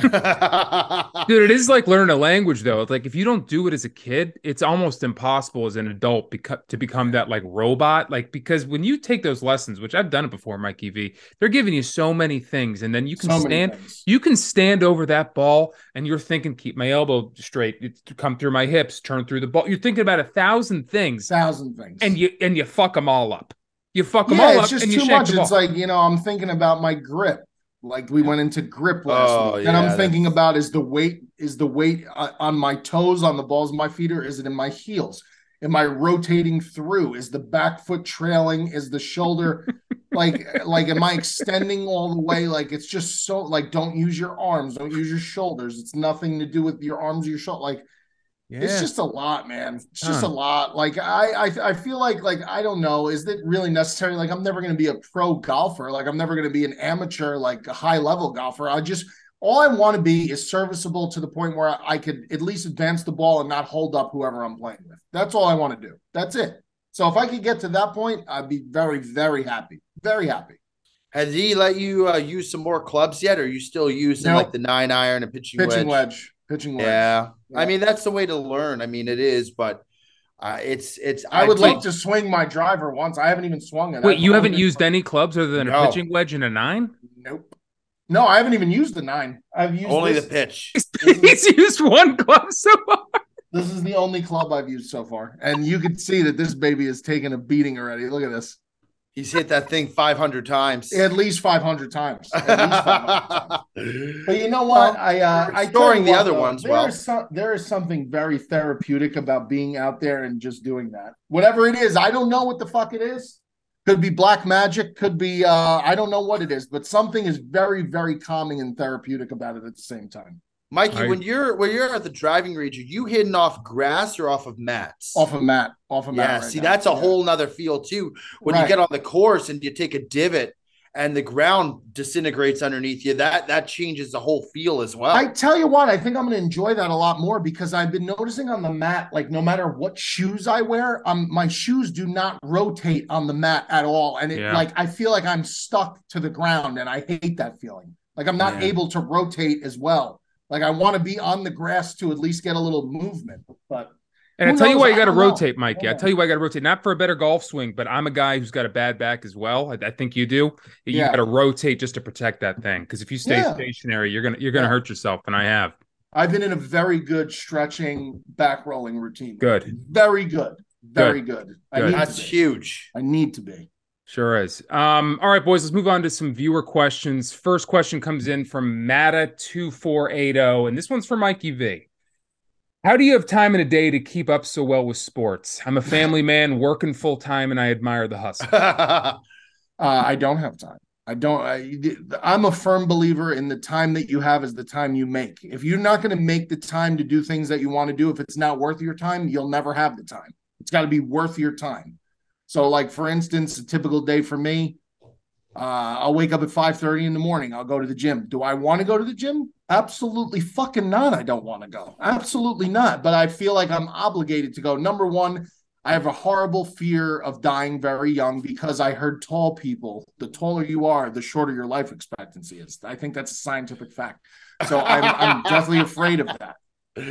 Dude, it is like learning a language though. It's like if you don't do it as a kid, it's almost impossible as an adult beca- to become that like robot. Like because when you take those lessons, which I've done it before, Mikey V, they're giving you so many things, and then you can So stand you can stand over that ball and you're thinking, keep my elbow straight, it- come through my hips, turn through the ball. You're thinking about a thousand things, thousand things. and you and you fuck them all up. You fuck them yeah, all it's up, just and you too much. It's like you know, I'm thinking about my grip. Like we went into grip last Oh, week. Yeah, I'm thinking that's- about is the weight is the weight on my toes on the balls of my feet or is it in my heels? Am I rotating through? Is the back foot trailing? Is the shoulder like like am I extending all the way? Like it's just so like don't use your arms, don't use your shoulders. It's nothing to do with your arms or your shoulder. Like yeah. it's just a lot, man. It's just a lot. Like I, I, I feel like, like I don't know, is it really necessary? Like I'm never going to be a pro golfer. Like I'm never going to be an amateur, like a high level golfer. I just all I want to be is serviceable to the point where I could at least advance the ball and not hold up whoever I'm playing with. That's all I want to do. That's it. So if I could get to that point, I'd be very, very happy. Very happy. Has he let you uh, use some more clubs yet? Or are you still using Nope. like the nine iron and pitching, Pitching wedge? wedge. Pitching wedge. Yeah. Yeah. I mean that's the way to learn. I mean it is, but uh, it's it's. I would like to swing my driver once. I haven't even swung it. Wait, I've you haven't used any clubs other than a pitching wedge and a nine? Nope. No, I haven't even used the nine. I've used only this. the pitch. He's used one club so far. This is the only club I've used so far, and you can see that this baby is taking a beating already. Look at this, He's hit that thing five hundred times. at least five hundred times. At least 500 times. But you know what? I uh, I you the other though, ones There well. is some, there is something very therapeutic about being out there and just doing that. Whatever it is, I don't know what the fuck it is. Could be black magic. Could be uh, I don't know what it is, but something is very very calming and therapeutic about it at the same time. Mikey, I- when you're when you're at the driving range, are you hitting off grass or off of mats? Off of mat, off of mat. yeah, right see, now. that's a Yeah. whole nother feel too. When Right. you get on the course and you take a divot and the ground disintegrates underneath you, that that changes the whole feel as well. I tell you what, I think I'm going to enjoy that a lot more because I've been noticing on the mat, like no matter what shoes I wear, um, my shoes do not rotate on the mat at all, and it Yeah. like I feel like I'm stuck to the ground, and I hate that feeling. Like I'm not Yeah. able to rotate as well. Like I want to be on the grass to at least get a little movement, but And I Who tell you why you got to rotate, Mikey. I tell you why you got to rotate, not for a better golf swing, but I'm a guy who's got a bad back as well. I, I think you do. You Yeah. got to rotate just to protect that thing because if you stay Yeah. stationary, you're gonna you're gonna Yeah. hurt yourself, and I have. I've been in a very good stretching back rolling routine. Good, very good, very good. I Good. need that's to be. huge. I need to be. Sure is. Um, all right, boys, let's move on to some viewer questions. First question comes in from Matta two four eight zero, and this one's for Mikey V. How do you have time in a day to keep up so well with sports? I'm a family man working full time, and I admire the hustle. Uh, I don't have time. I don't. I, I'm a firm believer in the time that you have is the time you make. If you're not going to make the time to do things that you want to do, if it's not worth your time, you'll never have the time. It's got to be worth your time. So, like for instance, a typical day for me, uh, I'll wake up at 5:30 in the morning. I'll go to the gym. Do I want to go to the gym? Absolutely fucking not. I don't want to go. Absolutely not. But I feel like I'm obligated to go. Number one, I have a horrible fear of dying very young because I heard tall people, the taller you are, the shorter your life expectancy is. I think that's a scientific fact. So I'm, I'm definitely afraid of that.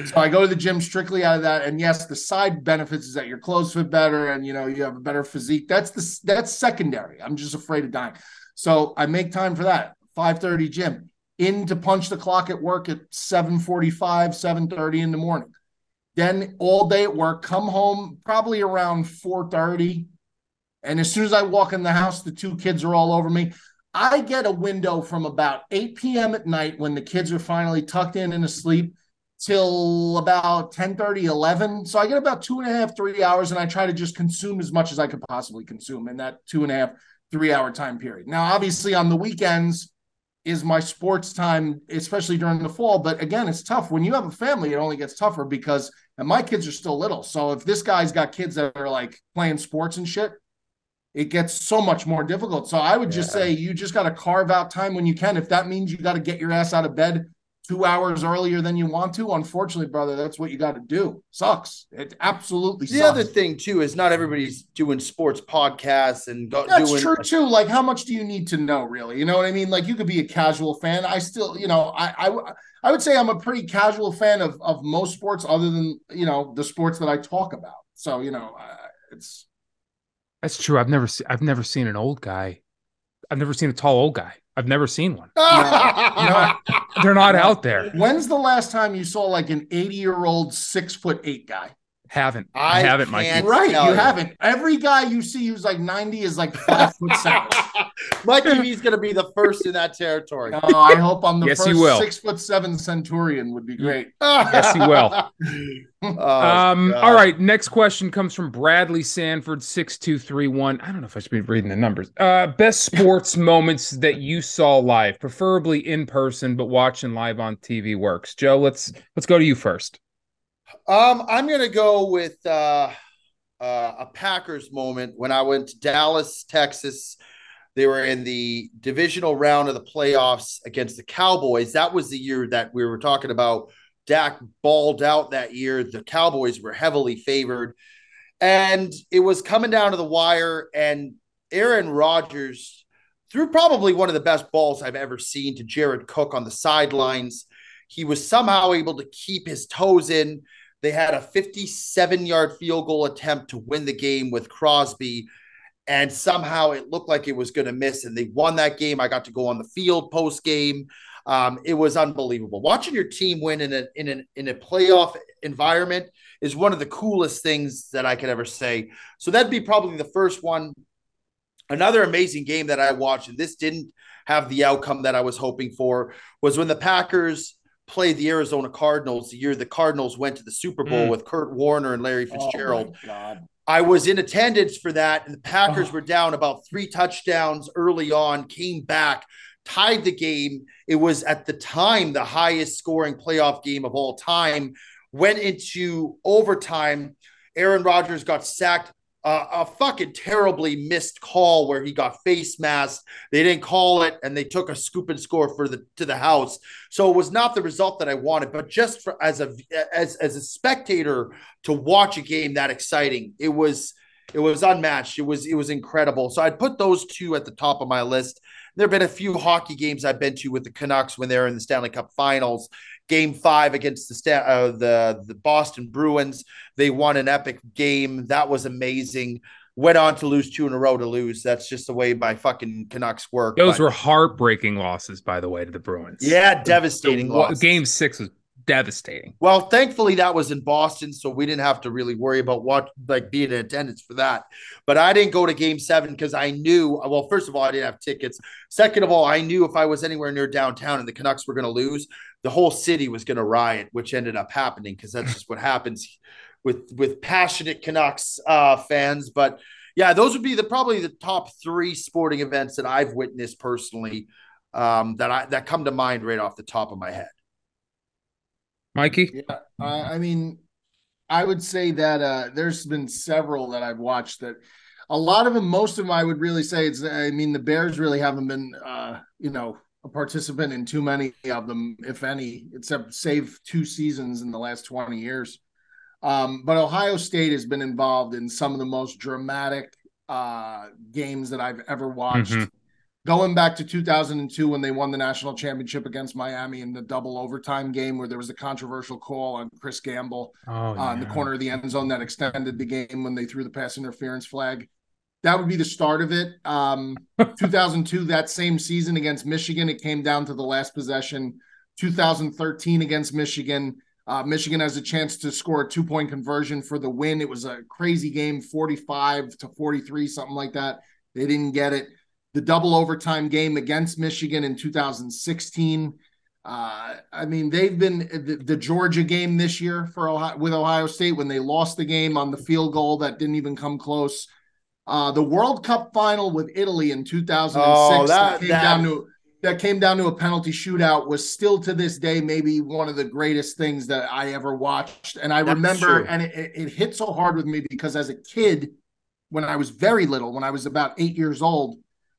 So I go to the gym strictly out of that. And yes, the side benefits is that your clothes fit better and you know you have a better physique. That's the that's secondary. I'm just afraid of dying. So I make time for that. 5:30 gym. In to punch the clock at work at 7:45, 7:30 in the morning then all day at work come home probably around 4.30 and as soon as i walk in the house the two kids are all over me i get a window from about 8 p.m at night when the kids are finally tucked in and asleep till about 10 30 11 so i get about two and a half three hours and i try to just consume as much as i could possibly consume in that two and a half three hour time period now obviously on the weekends is my sports time especially during the fall but again it's tough when you have a family it only gets tougher because And my kids are still little. So if this guy's got kids that are like playing sports and shit, it gets so much more difficult. So I would just say you just got to carve out time when you can. If that means you got to get your ass out of bed two hours earlier than you want to, unfortunately, brother, that's what you got to do. Sucks. It absolutely sucks. The sucks. other thing too is not everybody's doing sports podcasts and go, That's doing true too. Like, how much do you need to know, really? You know what I mean? Like, you could be a casual fan. I still, you know, I, I, I would say I'm a pretty casual fan of of most sports, other than you know the sports that I talk about. So, you know, uh, it's That's true. I've never seen I've never seen an old guy. I've never seen a tall old guy. I've never seen one. They're not out there. when's the last time you saw like an 80 year old six foot eight guy? Haven't. I, I haven't, Mikey. can't- Right, you you. haven't. Every guy you see who's like 90 is like five foot seven. Mikey V's going to be the first in that territory. Oh, I hope I'm the Yes, he first will. six foot seven centurion would be great. yes, he will. Oh, um, all right. Next question comes from Bradley Sanford, 6231. I don't know if I should be reading the numbers. Uh, best sports moments that you saw live, preferably in person, but watching live on TV works. Joe, let's let's go to you first. Um, I'm gonna go with uh, uh, a Packers moment when I went to Dallas, Texas. They were in the divisional round of the playoffs against the Cowboys. That was the year that we were talking about. Dak balled out that year. The Cowboys were heavily favored, and it was coming down to the wire. And Aaron Rodgers threw probably one of the best balls I've ever seen to Jared Cook on the sidelines. He was somehow able to keep his toes in. They had a 57 yard field goal attempt to win the game with Crosby, and somehow it looked like it was going to miss. And they won that game. I got to go on the field post game. Um, it was unbelievable. Watching your team win in a in an in a playoff environment is one of the coolest things that I could ever say. So that'd be probably the first one. Another amazing game that I watched, and this didn't have the outcome that I was hoping for, was when the Packers played the Arizona Cardinals the year the Cardinals went to the Super Bowl Mm. with Kurt Warner and Larry Oh, Fitzgerald. God. I was in attendance for that, and the Packers Oh. were down about three touchdowns early on, came back, tied the game. It was at the time the highest scoring playoff game of all time. Went into overtime. Aaron Rodgers got sacked. Uh, a fucking terribly missed call where he got face masked. They didn't call it, and they took a scoop and score for the to the house. So it was not the result that I wanted, but just for as a as as a spectator to watch a game that exciting, it was it was unmatched. It was it was incredible. So I'd put those two at the top of my list. There have been a few hockey games I've been to with the Canucks when they're in the Stanley Cup Finals. Game five against the Sta- uh, the the Boston Bruins, they won an epic game. That was amazing. Went on to lose two in a row to lose. That's just the way my fucking Canucks work. Those But- were heartbreaking losses, by the way, to the Bruins. yeah, devastating. The losses. Game six was devastating. Well, thankfully that was in Boston, so we didn't have to really worry about what like being in attendance for that. But I didn't go to Game Seven because I knew. Well, first of all, I didn't have tickets. Second of all, I knew if I was anywhere near downtown and the Canucks were going to lose, the whole city was going to riot, which ended up happening because that's just what happens with with passionate Canucks uh, fans. But yeah, those would be the probably the top three sporting events that I've witnessed personally um, that I that come to mind right off the top of my head. Mikey? Yeah, I, I mean, I would say that uh, there's been several that I've watched that a lot of them, most of them, I would really say it's. I mean, the Bears really haven't been, uh, you know, a participant in too many of them, if any, except save two seasons in the last 20 years. Um, but Ohio State has been involved in some of the most dramatic uh, games that I've ever watched. Mhm. Going back to 2002 when they won the national championship against Miami in the double overtime game where there was a controversial call on Chris Gamble Oh, uh, in the corner of the end zone that extended the game when they threw the pass interference flag. That would be the start of it. Um, 2002, that same season against Michigan, it came down to the last possession. 2013 against Michigan, uh, Michigan has a chance to score a two point conversion for the win. It was a crazy game, 45 to 43, something like that. They didn't get it. The double overtime game against Michigan in 2016. Uh, I mean, they've been the, the Georgia game this year for Ohio, with Ohio State when they lost the game on the field goal that didn't even come close. Uh, the World Cup final with Italy in 2006 Oh, that, that- came that- down to that came down to a penalty shootout was still to this day maybe one of the greatest things that I ever watched. And I That's remember, true. and it, it it hit so hard with me because as a kid, when I was very little, when I was about eight years old,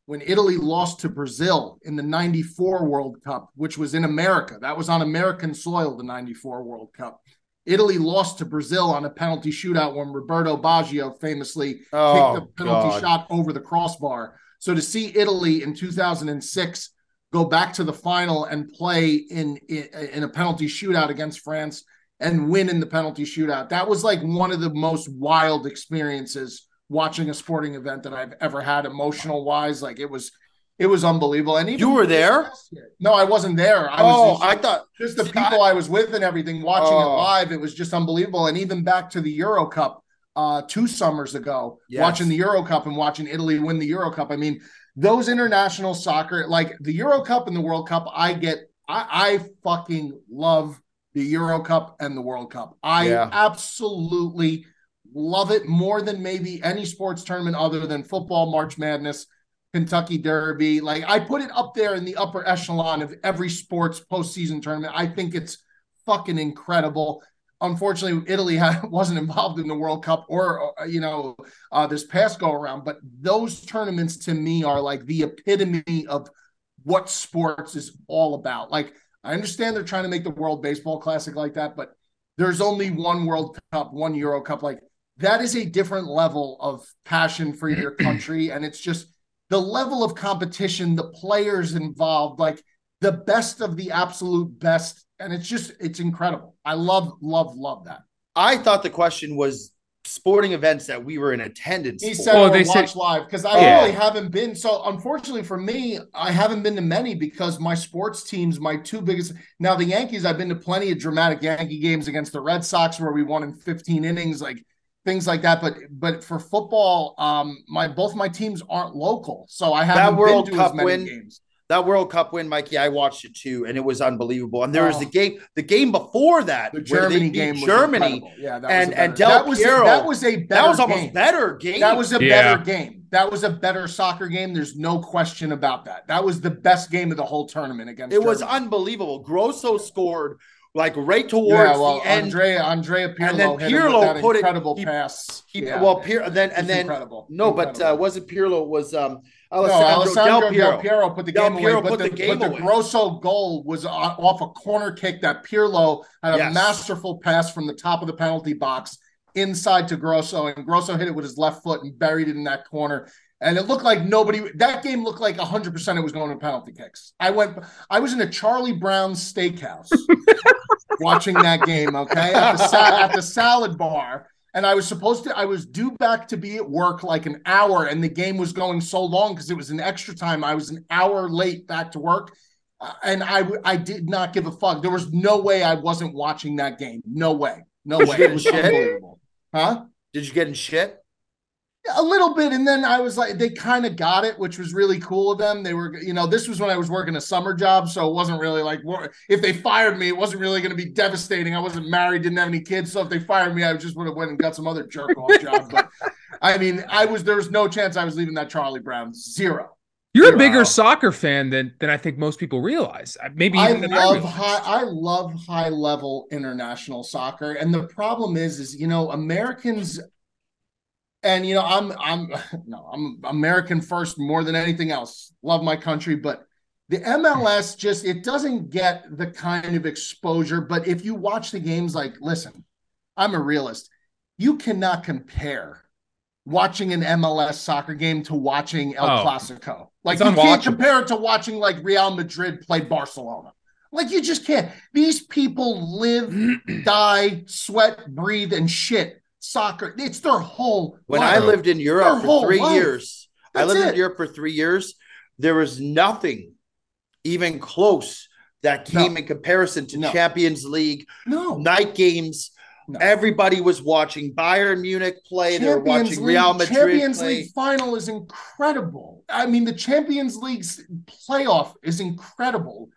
when Italy lost to Brazil in the 94 World Cup, which was in America, that was on American soil, the 94 World Cup. Italy lost to Brazil on a penalty shootout when Roberto Baggio famously Oh, kicked the penalty God. shot over the crossbar. So to see Italy in 2006 go back to the final and play in, in in a penalty shootout against France and win in the penalty shootout, that was like one of the most wild experiences watching a sporting event that I've ever had emotional wise. Like it was it was unbelievable. And even You were there? No, I wasn't there. I oh, was I thought just the people I, was with and everything watching it Oh. live, it was just unbelievable. And even back to the Euro Cup uh, two summers ago, Yes. watching the Euro Cup and watching Italy win the Euro Cup. I mean, those international soccer, like the Euro Cup and the World Cup, I get, I, I fucking love the Euro Cup and the World Cup. I Yeah. absolutely love it more than maybe any sports tournament other than football, March Madness. Kentucky Derby. Like I put it up there in the upper echelon of every sports postseason tournament. I think it's fucking incredible. Unfortunately, Italy wasn't involved in the World Cup or uh, you know uh, this past go around, but those tournaments to me are like the epitome of what sports is all about. Like I understand they're trying to make the World Baseball Classic like that, but there's only one World Cup, one Euro Cup. Like that is a different level of passion for your country, and it's just the level of competition, the players involved, like the best of the absolute best. And it's just, it's incredible. I love, love, love that. I thought the question was sporting events that we were in attendance. He for. said, Well, oh, they watch said- live because I Yeah. really haven't been. So, unfortunately for me, I haven't been to many because my sports teams, my two biggest. Now, the Yankees, I've been to plenty of dramatic Yankee games against the Red Sox where we won in 15 innings, like things like that. But, but for football, um, my both my teams aren't local, so I haven't World been to Cup as many win, games. that World Cup win, Mikey, I watched it too, and it was unbelievable. And there was Oh. the game, the game before that, The where they Germany beat game Germany. incredible. Yeah, that and- was a and Del that was Piero, that was a better That was almost game. better game. That was a Yeah. better game. That was a better soccer game. There's no question about that. That was the best game of the whole tournament against. it was unbelievable. Grosso scored like right towards yeah. Well, the end. Andrea Andrea Pirlo And then Pirlo put incredible he- pass. he, Yeah. well, Pier, then and then incredible. no, but uh, wasn't Pirlo? Was um no, Alessandro, Alessandro Del Piero? Del Piero put the Del game Piero away, but the, the game but the. Grosso goal was off a corner kick that Pirlo had a Yes. masterful pass from the top of the penalty box inside to Grosso, and Grosso hit it with his left foot and buried it in that corner. And it looked like nobody. That game looked like hundred percent it was going to penalty kicks. I went. I was in a Charlie Brown steakhouse watching that game. Okay, at the sa- at the salad bar, and I was supposed to. I was due back to be at work like an hour, and the game was going so long because it was an extra time. I was an hour late back to work, uh, and I w- I did not give a fuck. There was no way I wasn't watching that game. No way. No way. It was unbelievable. Huh? Did you get in shit? A little bit and then i was like they kind of got it which was really cool of them they were you know this was when i was working a summer job so it wasn't really like if they fired me it wasn't really going to be devastating i wasn't married didn't have any kids so if they fired me i just would have went and got some other jerk off job but i mean i was there was no chance i was leaving that charlie brown zero You're a bigger soccer fan than than I think most people realize. Maybe I I love realized. high. I love high level international soccer, and the problem is, is you know Americans, and you know I'm I'm no I'm American first more than anything else. Love my country, but the MLS just it doesn't get the kind of exposure. But if you watch the games, like listen, I'm a realist. You cannot compare watching an MLS soccer game to watching El Oh. Clasico. Like you can't compare it to watching like Real Madrid play Barcelona. Like you just can't. These people live, die, sweat, breathe, and shit soccer. It's their whole. When life. I lived in Europe for three life. years, I That's lived in. Europe for three years. There was nothing even close that came in comparison to No. Champions League no, night games. No. Everybody was watching Bayern Munich play. they were watching Real Madrid Champions play. League final is incredible. I mean, the Champions League's playoff is incredible.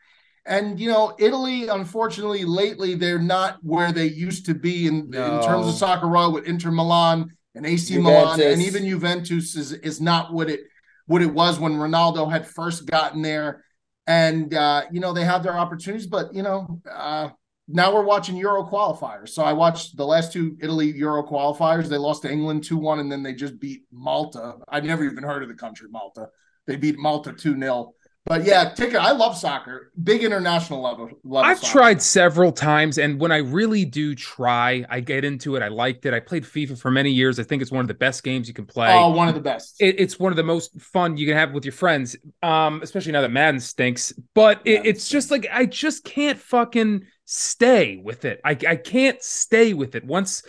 And you know, Italy, unfortunately, lately they're not where they used to be in, in terms of soccer with Inter Milan and AC Milan, and even Juventus is is not what it what it was when Ronaldo had first gotten there. and uh, you know they have their opportunities, but you know uh, now we're watching Euro qualifiers. So I watched the last two Italy Euro qualifiers. They lost to England two one, and then they just beat Malta. I'd never even heard of the country Malta. They beat Malta two 0 but yeah, ticket. I love soccer. Big international level. level I've soccer. tried several times, and when I really do try, I get into it. I liked it. I played FIFA for many years. I think it's one of the best games you can play. Oh, one of the best. It, it's one of the most fun you can have with your friends, um, especially now that Madden stinks. But it, it's just like I just can't fucking stay with it. I I can't stay with it once.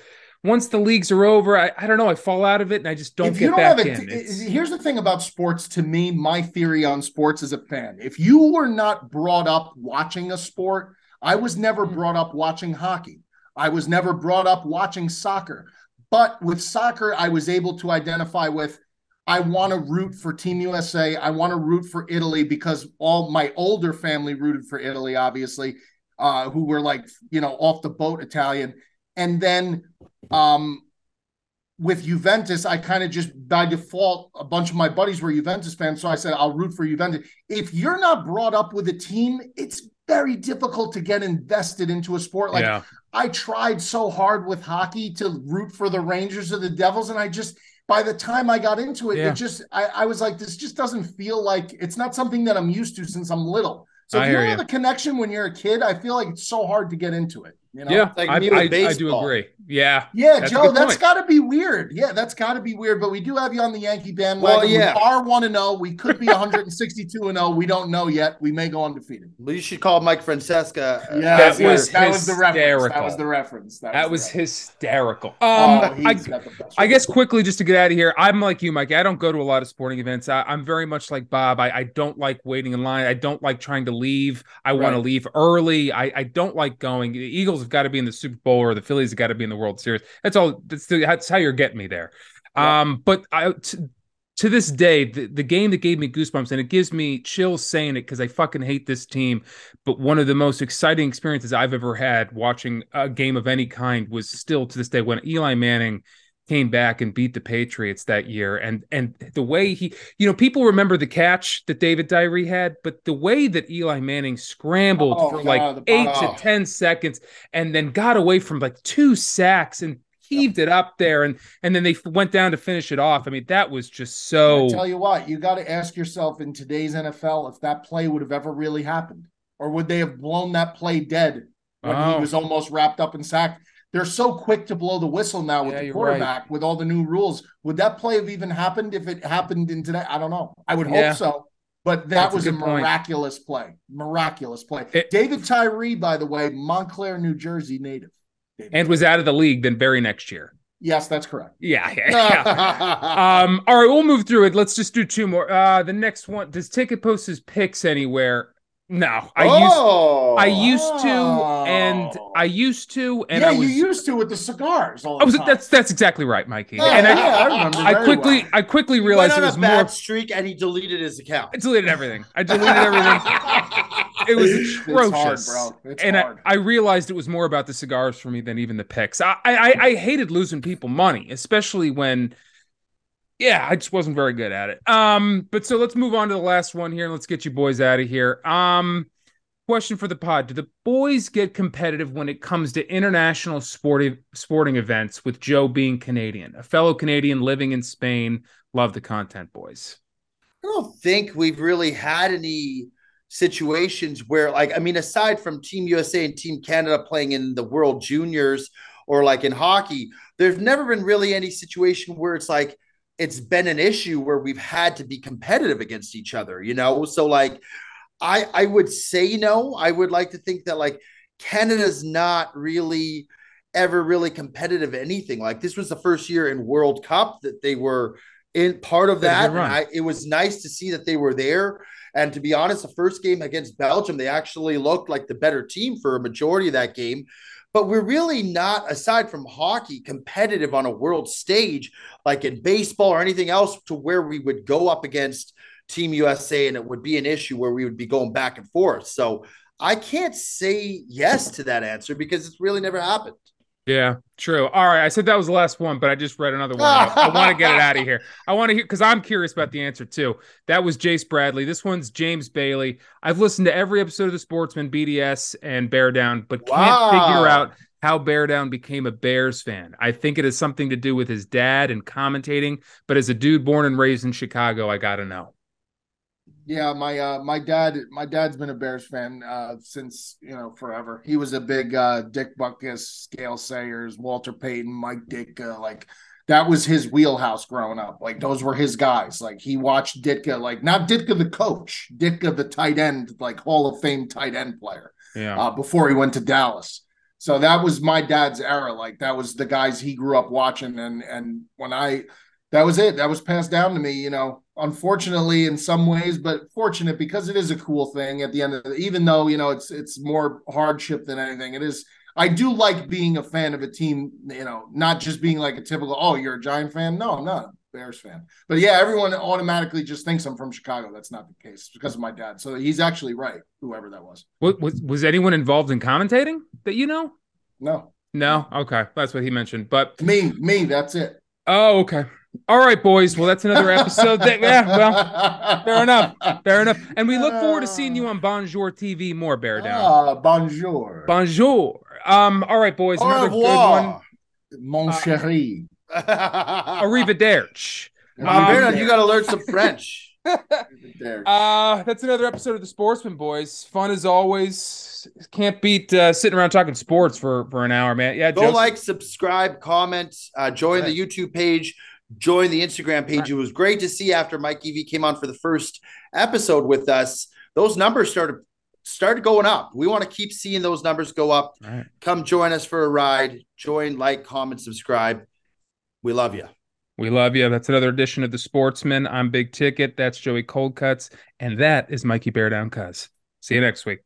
Once the leagues are over, I, I don't know. I fall out of it and I just don't if get you don't back have in. here's the thing about sports to me my theory on sports as a fan if you were not brought up watching a sport i was never Mm. brought up watching hockey i was never brought up watching soccer but with soccer i was able to identify with i want to root for team usa i want to root for italy because all my older family rooted for italy obviously uh, who were like you know off the boat italian and then um with Juventus, I kind of just by default, a bunch of my buddies were Juventus fans. So I said, I'll root for Juventus. If you're not brought up with a team, it's very difficult to get invested into a sport. Like yeah. I tried so hard with hockey to root for the Rangers or the Devils, and I just by the time I got into it, Yeah. it just I, I was like, this just doesn't feel like it's not something that I'm used to since I'm little. So I if you don't you. have a connection when you're a kid, I feel like it's so hard to get into it. You know? Yeah, like I, me with I, I do agree. Yeah. Yeah, That's Joe, that's got to be weird. Yeah, that's got to be weird. But we do have you on the Yankee bandwagon. Well, yeah. We are one and zero. We could be 162 and zero. We don't know yet. We may go undefeated. Well, you should call Mike Francesa. uh, Yeah, That yes, was that was the reference. That was the reference. That was the reference. hysterical. Um, Oh, I, he's got the best I guess quickly just to get out of here, I'm like you, Mike. I don't go to a lot of sporting events. I, I'm very much like Bob. I, I don't like waiting in line. I don't like trying to leave. I want to leave early. I, I don't like going. The Eagles have got to be in the Super Bowl or the Phillies have got to be in the World Series. That's all. That's, the, that's how you're getting me there. Yeah. Um, but I. T- to this day, the, the game that gave me goosebumps, and it gives me chills saying it because I fucking hate this team. But one of the most exciting experiences I've ever had watching a game of any kind was still to this day when Eli Manning came back and beat the Patriots that year. And and the way he, you know, people remember the catch that David Tyree had, but the way that Eli Manning scrambled Oh, for like eight to ten seconds and then got away from like two sacks and heaved it up there and and then they went down to finish it off. I mean, that was just so I tell you what, you got to ask yourself in today's NFL if that play would have ever really happened, or would they have blown that play dead when Oh. he was almost wrapped up and sacked? They're so quick to blow the whistle now with Yeah, the quarterback with all the new rules. Would that play have even happened if it happened in today? I don't know. I would Yeah. hope so. But that That's was a, point. miraculous play. Miraculous play. It- David Tyree, by the way, Montclair, New Jersey native. David and was out of the league then very next year. Yes, that's correct. Yeah. yeah, yeah. um, all right, we'll move through it. Let's just do two more. Uh the next one, does Ticket post his picks anywhere? No. I used oh, I used to, and Oh. I used to, and yeah, I was. you used to with the cigars. All the I was time. that's that's exactly right, Mikey. Yeah, and I, yeah, I remember I quickly, well. I quickly realized it was more. streak and he deleted his account. I deleted everything. I deleted everything. It was atrocious, It's hard, bro. It's and I. I realized it was more about the cigars for me than even the picks. I, I I hated losing people money, especially when, yeah, I just wasn't very good at it. Um, but so let's move on to the last one here, and let's get you boys out of here. Um, question for the pod: Do the boys get competitive when it comes to international sporting sporting events? With Joe being Canadian, a fellow Canadian living in Spain, love the content, boys. I don't think we've really had any situations where, like, I mean, aside from Team USA and Team Canada playing in the World Juniors or like in hockey, there's never been really any situation where it's like it's been an issue where we've had to be competitive against each other, you know? So, like, I I would say no. I would like to think that like Canada's not really ever really competitive anything. Like this was the first year in World Cup that they were in part of They had a that. good And run. I, it was nice to see that they were there. And to be honest, the first game against Belgium, they actually looked like the better team for a majority of that game. But we're really not, aside from hockey, competitive on a world stage, like in baseball or anything else, to where we would go up against Team USA and it would be an issue where we would be going back and forth. So I can't say yes to that answer because it's really never happened. Yeah, true. All right. I said that was the last one, but I just read another one. I, want to get it out of here. I want to hear because I'm curious about the answer too. That was Jace Bradley. This one's James Bailey. I've listened to every episode of the Sportsman, BDS, and Bear Down, but can't Wow. figure out how Bear Down became a Bears fan. I think it has something to do with his dad and commentating, but as a dude born and raised in Chicago, I got to know. Yeah, my uh my dad my dad's been a Bears fan uh since you know forever. He was a big uh Dick Butkus, Gale Sayers, Walter Payton, Mike Ditka, like that was his wheelhouse growing up. Like those were his guys. Like he watched Ditka, like not Ditka the coach, Ditka the tight end, like Hall of Fame tight end player Yeah. uh, before he went to Dallas. So that was my dad's era. Like that was the guys he grew up watching, and and when I, that was it. That was passed down to me. You know, unfortunately in some ways, but fortunate because it is a cool thing. At the end of the, even though you know it's it's more hardship than anything. It is. I do like being a fan of a team. You know, not just being like a typical. Oh, you're a Giant fan? No, I'm not. a Bears fan. But yeah, everyone automatically just thinks I'm from Chicago. That's not the case because of my dad. So he's actually right, whoever that was. Was, was was anyone involved in commentating that you know? No, No. Okay, that's what he mentioned. But me, me, that's it. oh, okay. All right, boys. Well, that's another episode. That, yeah. Well, fair enough. Fair enough. And we look forward to seeing you on Bonjour TV more, Bear Down. Ah, bonjour. Bonjour. Um. All right, boys. Au Another good revoir. one. Mon Uh, chéri. Arrivederci. Mom, Um, Bernard, you got to learn some French. There. Uh, that's another episode of the Sportsman Boys. Fun as always. Can't beat uh, sitting around talking sports for for an hour, man. Yeah, Go Joe. like, subscribe, comment, uh, join the YouTube page, join the Instagram page. It was great to see after Mikey V came on for the first episode with us. Those numbers started started going up. We want to keep seeing those numbers go up. Right. Come join us for a ride. Join, like, comment, subscribe. We love you. We love you. That's another edition of the Sportsman. I'm Big Ticket. That's Joey Coldcuts, and that is Mikey Bear Down Cuz. See you next week.